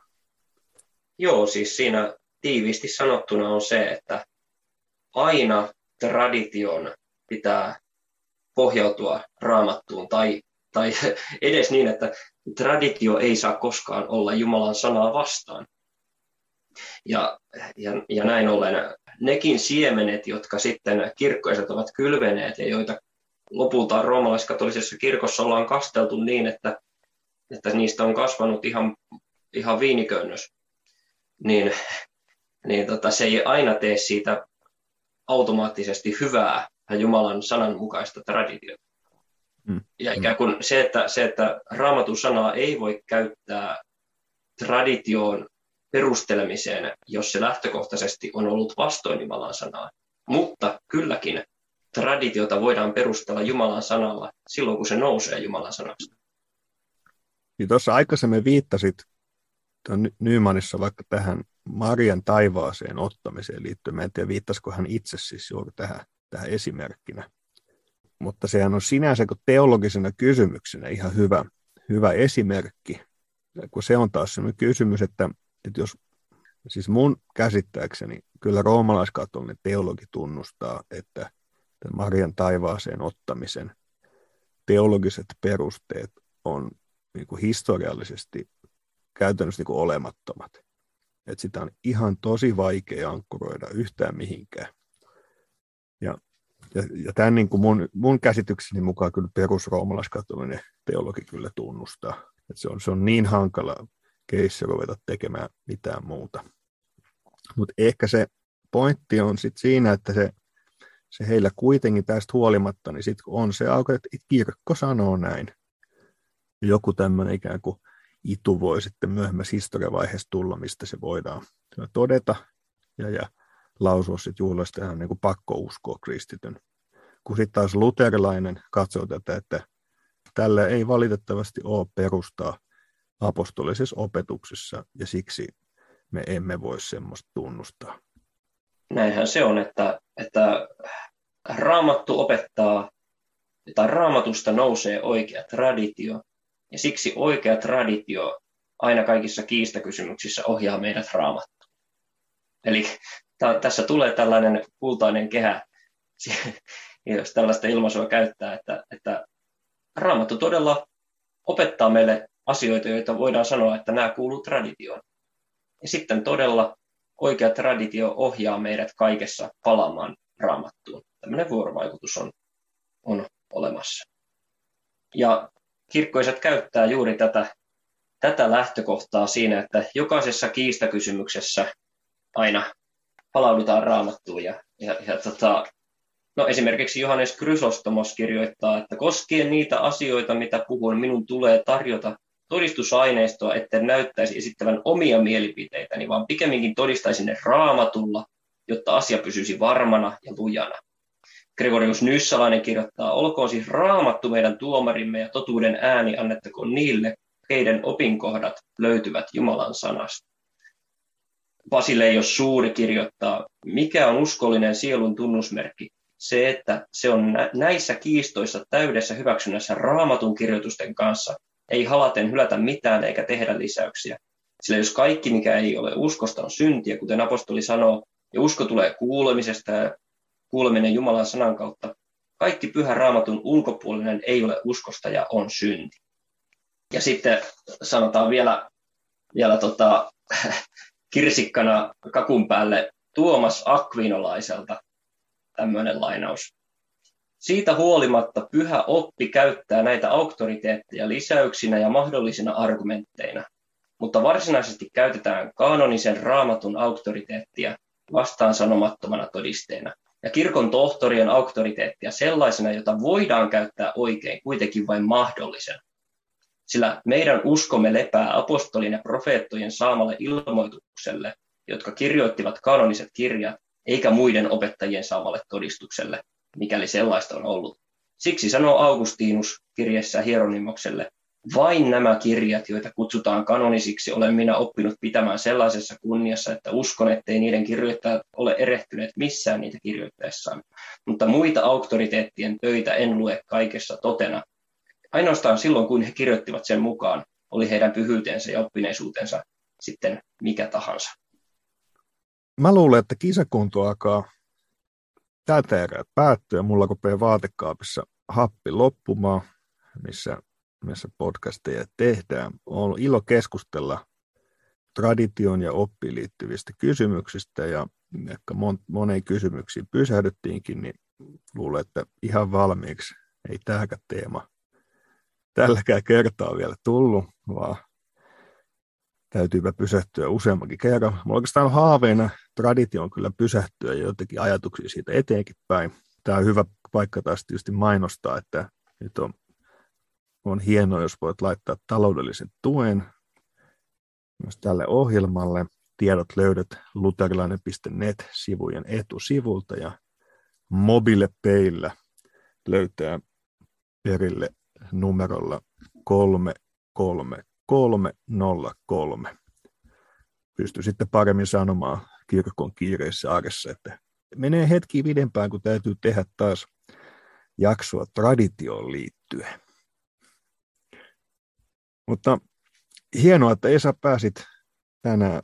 Joo, siis siinä tiiviisti sanottuna on se, että aina tradition pitää pohjautua raamattuun tai, tai edes niin, että traditio ei saa koskaan olla Jumalan sanaa vastaan. Ja, ja, ja näin ollen nekin siemenet, jotka sitten kirkkoiset ovat kylveneet ja joita lopulta roomalaiskatolisessa kirkossa ollaan kasteltu niin, että, että niistä on kasvanut ihan, ihan viiniköynnös, niin, niin tota, se ei aina tee siitä automaattisesti hyvää ja Jumalan sananmukaista traditiota. Mm. Ja ikään kuin se, että, se, että raamatun sanaa ei voi käyttää traditioon perustelemiseen, jos se lähtökohtaisesti on ollut vastoin Jumalan sanaa. Mutta kylläkin traditiota voidaan perustella Jumalan sanalla silloin, kun se nousee Jumalan sanasta. Niin tuossa aikaisemmin viittasit Nymanissa vaikka tähän Marian taivaaseen ottamiseen liittyen. Mä en tiedä, viittasiko hän itse siis juuri tähän, tähän esimerkkinä. Mutta sehän on sinänsä teologisena kysymyksenä ihan hyvä, hyvä esimerkki, kun se on taas sellainen kysymys, että, että jos siis mun käsittääkseni kyllä roomalaiskatolinen teologi tunnustaa, että Marian taivaaseen ottamisen teologiset perusteet on niin kuin historiallisesti käytännössä niin kuin olemattomat. Et sitä on ihan tosi vaikea ankkuroida yhtään mihinkään. Ja, ja, ja tämän niin kuin mun, mun käsitykseni mukaan kyllä perusroomalaiskatolinen teologi kyllä tunnustaa. Et se, on, se on niin hankala keissi ruveta tekemään mitään muuta. Mutta ehkä se pointti on sit siinä, että se se heillä kuitenkin tästä huolimatta, niin sitten on se alku, että kirkko sanoo näin. Joku tämmöinen ikään kuin itu voi sitten myöhemmässä historiavaiheessa tulla, mistä se voidaan todeta ja, ja lausua sitten juhlasta ihan niin kuin pakko uskoa kristityn. Kun sitten taas luterilainen katsoo tätä, että tällä ei valitettavasti ole perustaa apostolisessa opetuksessa ja siksi me emme voi semmoista tunnustaa näinhän se on, että, että raamattu opettaa, tai raamatusta nousee oikea traditio, ja siksi oikea traditio aina kaikissa kiistakysymyksissä ohjaa meidät raamattu. Eli t- tässä tulee tällainen kultainen kehä, jos tällaista ilmaisua käyttää, että, että raamattu todella opettaa meille asioita, joita voidaan sanoa, että nämä kuuluu traditioon. Ja sitten todella oikea traditio ohjaa meidät kaikessa palaamaan raamattuun. Tämmöinen vuorovaikutus on, on olemassa. Ja kirkkoiset käyttää juuri tätä, tätä lähtökohtaa siinä, että jokaisessa kiistakysymyksessä aina palaudutaan raamattuun. Ja, ja, ja tota, no esimerkiksi Johannes Krysostomos kirjoittaa, että koskien niitä asioita, mitä puhun, minun tulee tarjota todistusaineistoa, että näyttäisi esittävän omia mielipiteitäni, vaan pikemminkin todistaisin ne raamatulla, jotta asia pysyisi varmana ja lujana. Gregorius Nyssalainen kirjoittaa, olkoon siis raamattu meidän tuomarimme ja totuuden ääni annettakoon niille, heidän opinkohdat löytyvät Jumalan sanasta. Basileios Suuri kirjoittaa, mikä on uskollinen sielun tunnusmerkki? Se, että se on näissä kiistoissa täydessä hyväksynnässä raamatun kirjoitusten kanssa ei halaten hylätä mitään eikä tehdä lisäyksiä. Sillä jos kaikki, mikä ei ole uskosta, on syntiä, kuten apostoli sanoo, ja usko tulee kuulemisesta ja kuuleminen Jumalan sanan kautta, kaikki pyhän raamatun ulkopuolinen ei ole uskosta ja on synti. Ja sitten sanotaan vielä, vielä tota, kirsikkana kakun päälle Tuomas Akvinolaiselta tämmöinen lainaus. Siitä huolimatta pyhä oppi käyttää näitä auktoriteetteja lisäyksinä ja mahdollisina argumentteina, mutta varsinaisesti käytetään kanonisen raamatun auktoriteettia vastaan sanomattomana todisteena ja kirkon tohtorien auktoriteettia sellaisena, jota voidaan käyttää oikein, kuitenkin vain mahdollisena. Sillä meidän uskomme lepää apostolien ja profeettojen saamalle ilmoitukselle, jotka kirjoittivat kanoniset kirjat, eikä muiden opettajien saamalle todistukselle, mikäli sellaista on ollut. Siksi sanoo Augustinus kirjeessä Hieronimokselle, vain nämä kirjat, joita kutsutaan kanonisiksi, olen minä oppinut pitämään sellaisessa kunniassa, että uskon, ettei niiden kirjoittajat ole erehtyneet missään niitä kirjoittaessaan. Mutta muita auktoriteettien töitä en lue kaikessa totena. Ainoastaan silloin, kun he kirjoittivat sen mukaan, oli heidän pyhyytensä ja oppineisuutensa sitten mikä tahansa. Mä luulen, että kisakunto alkaa tältä erää päättyä. Mulla rupeaa vaatekaapissa happi loppumaan, missä, missä podcasteja tehdään. On ollut ilo keskustella tradition ja oppiin liittyvistä kysymyksistä ja ehkä mon, moneen kysymyksiin pysähdyttiinkin, niin luulen, että ihan valmiiksi ei tähäkään teema tälläkään kertaa vielä tullut, vaan täytyypä pysähtyä useammankin kerran. Mulla oikeastaan on haaveena tradition kyllä pysähtyä ja jotenkin ajatuksia siitä eteenkin päin. Tämä on hyvä paikka taas tietysti mainostaa, että nyt on, on hienoa, jos voit laittaa taloudellisen tuen myös tälle ohjelmalle. Tiedot löydät luterilainen.net-sivujen etusivulta ja mobiilepeillä löytää perille numerolla 33303. Pysty sitten paremmin sanomaan kirkon kiireessä arjessa, että menee hetki pidempään, kun täytyy tehdä taas jaksoa traditioon liittyen. Mutta hienoa, että Esa pääsit tänään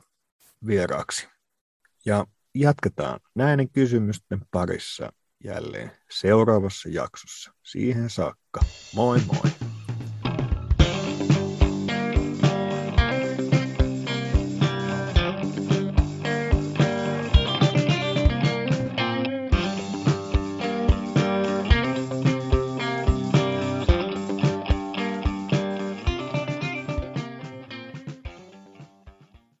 vieraaksi. Ja jatketaan näiden kysymysten parissa jälleen seuraavassa jaksossa. Siihen saakka. Moi moi!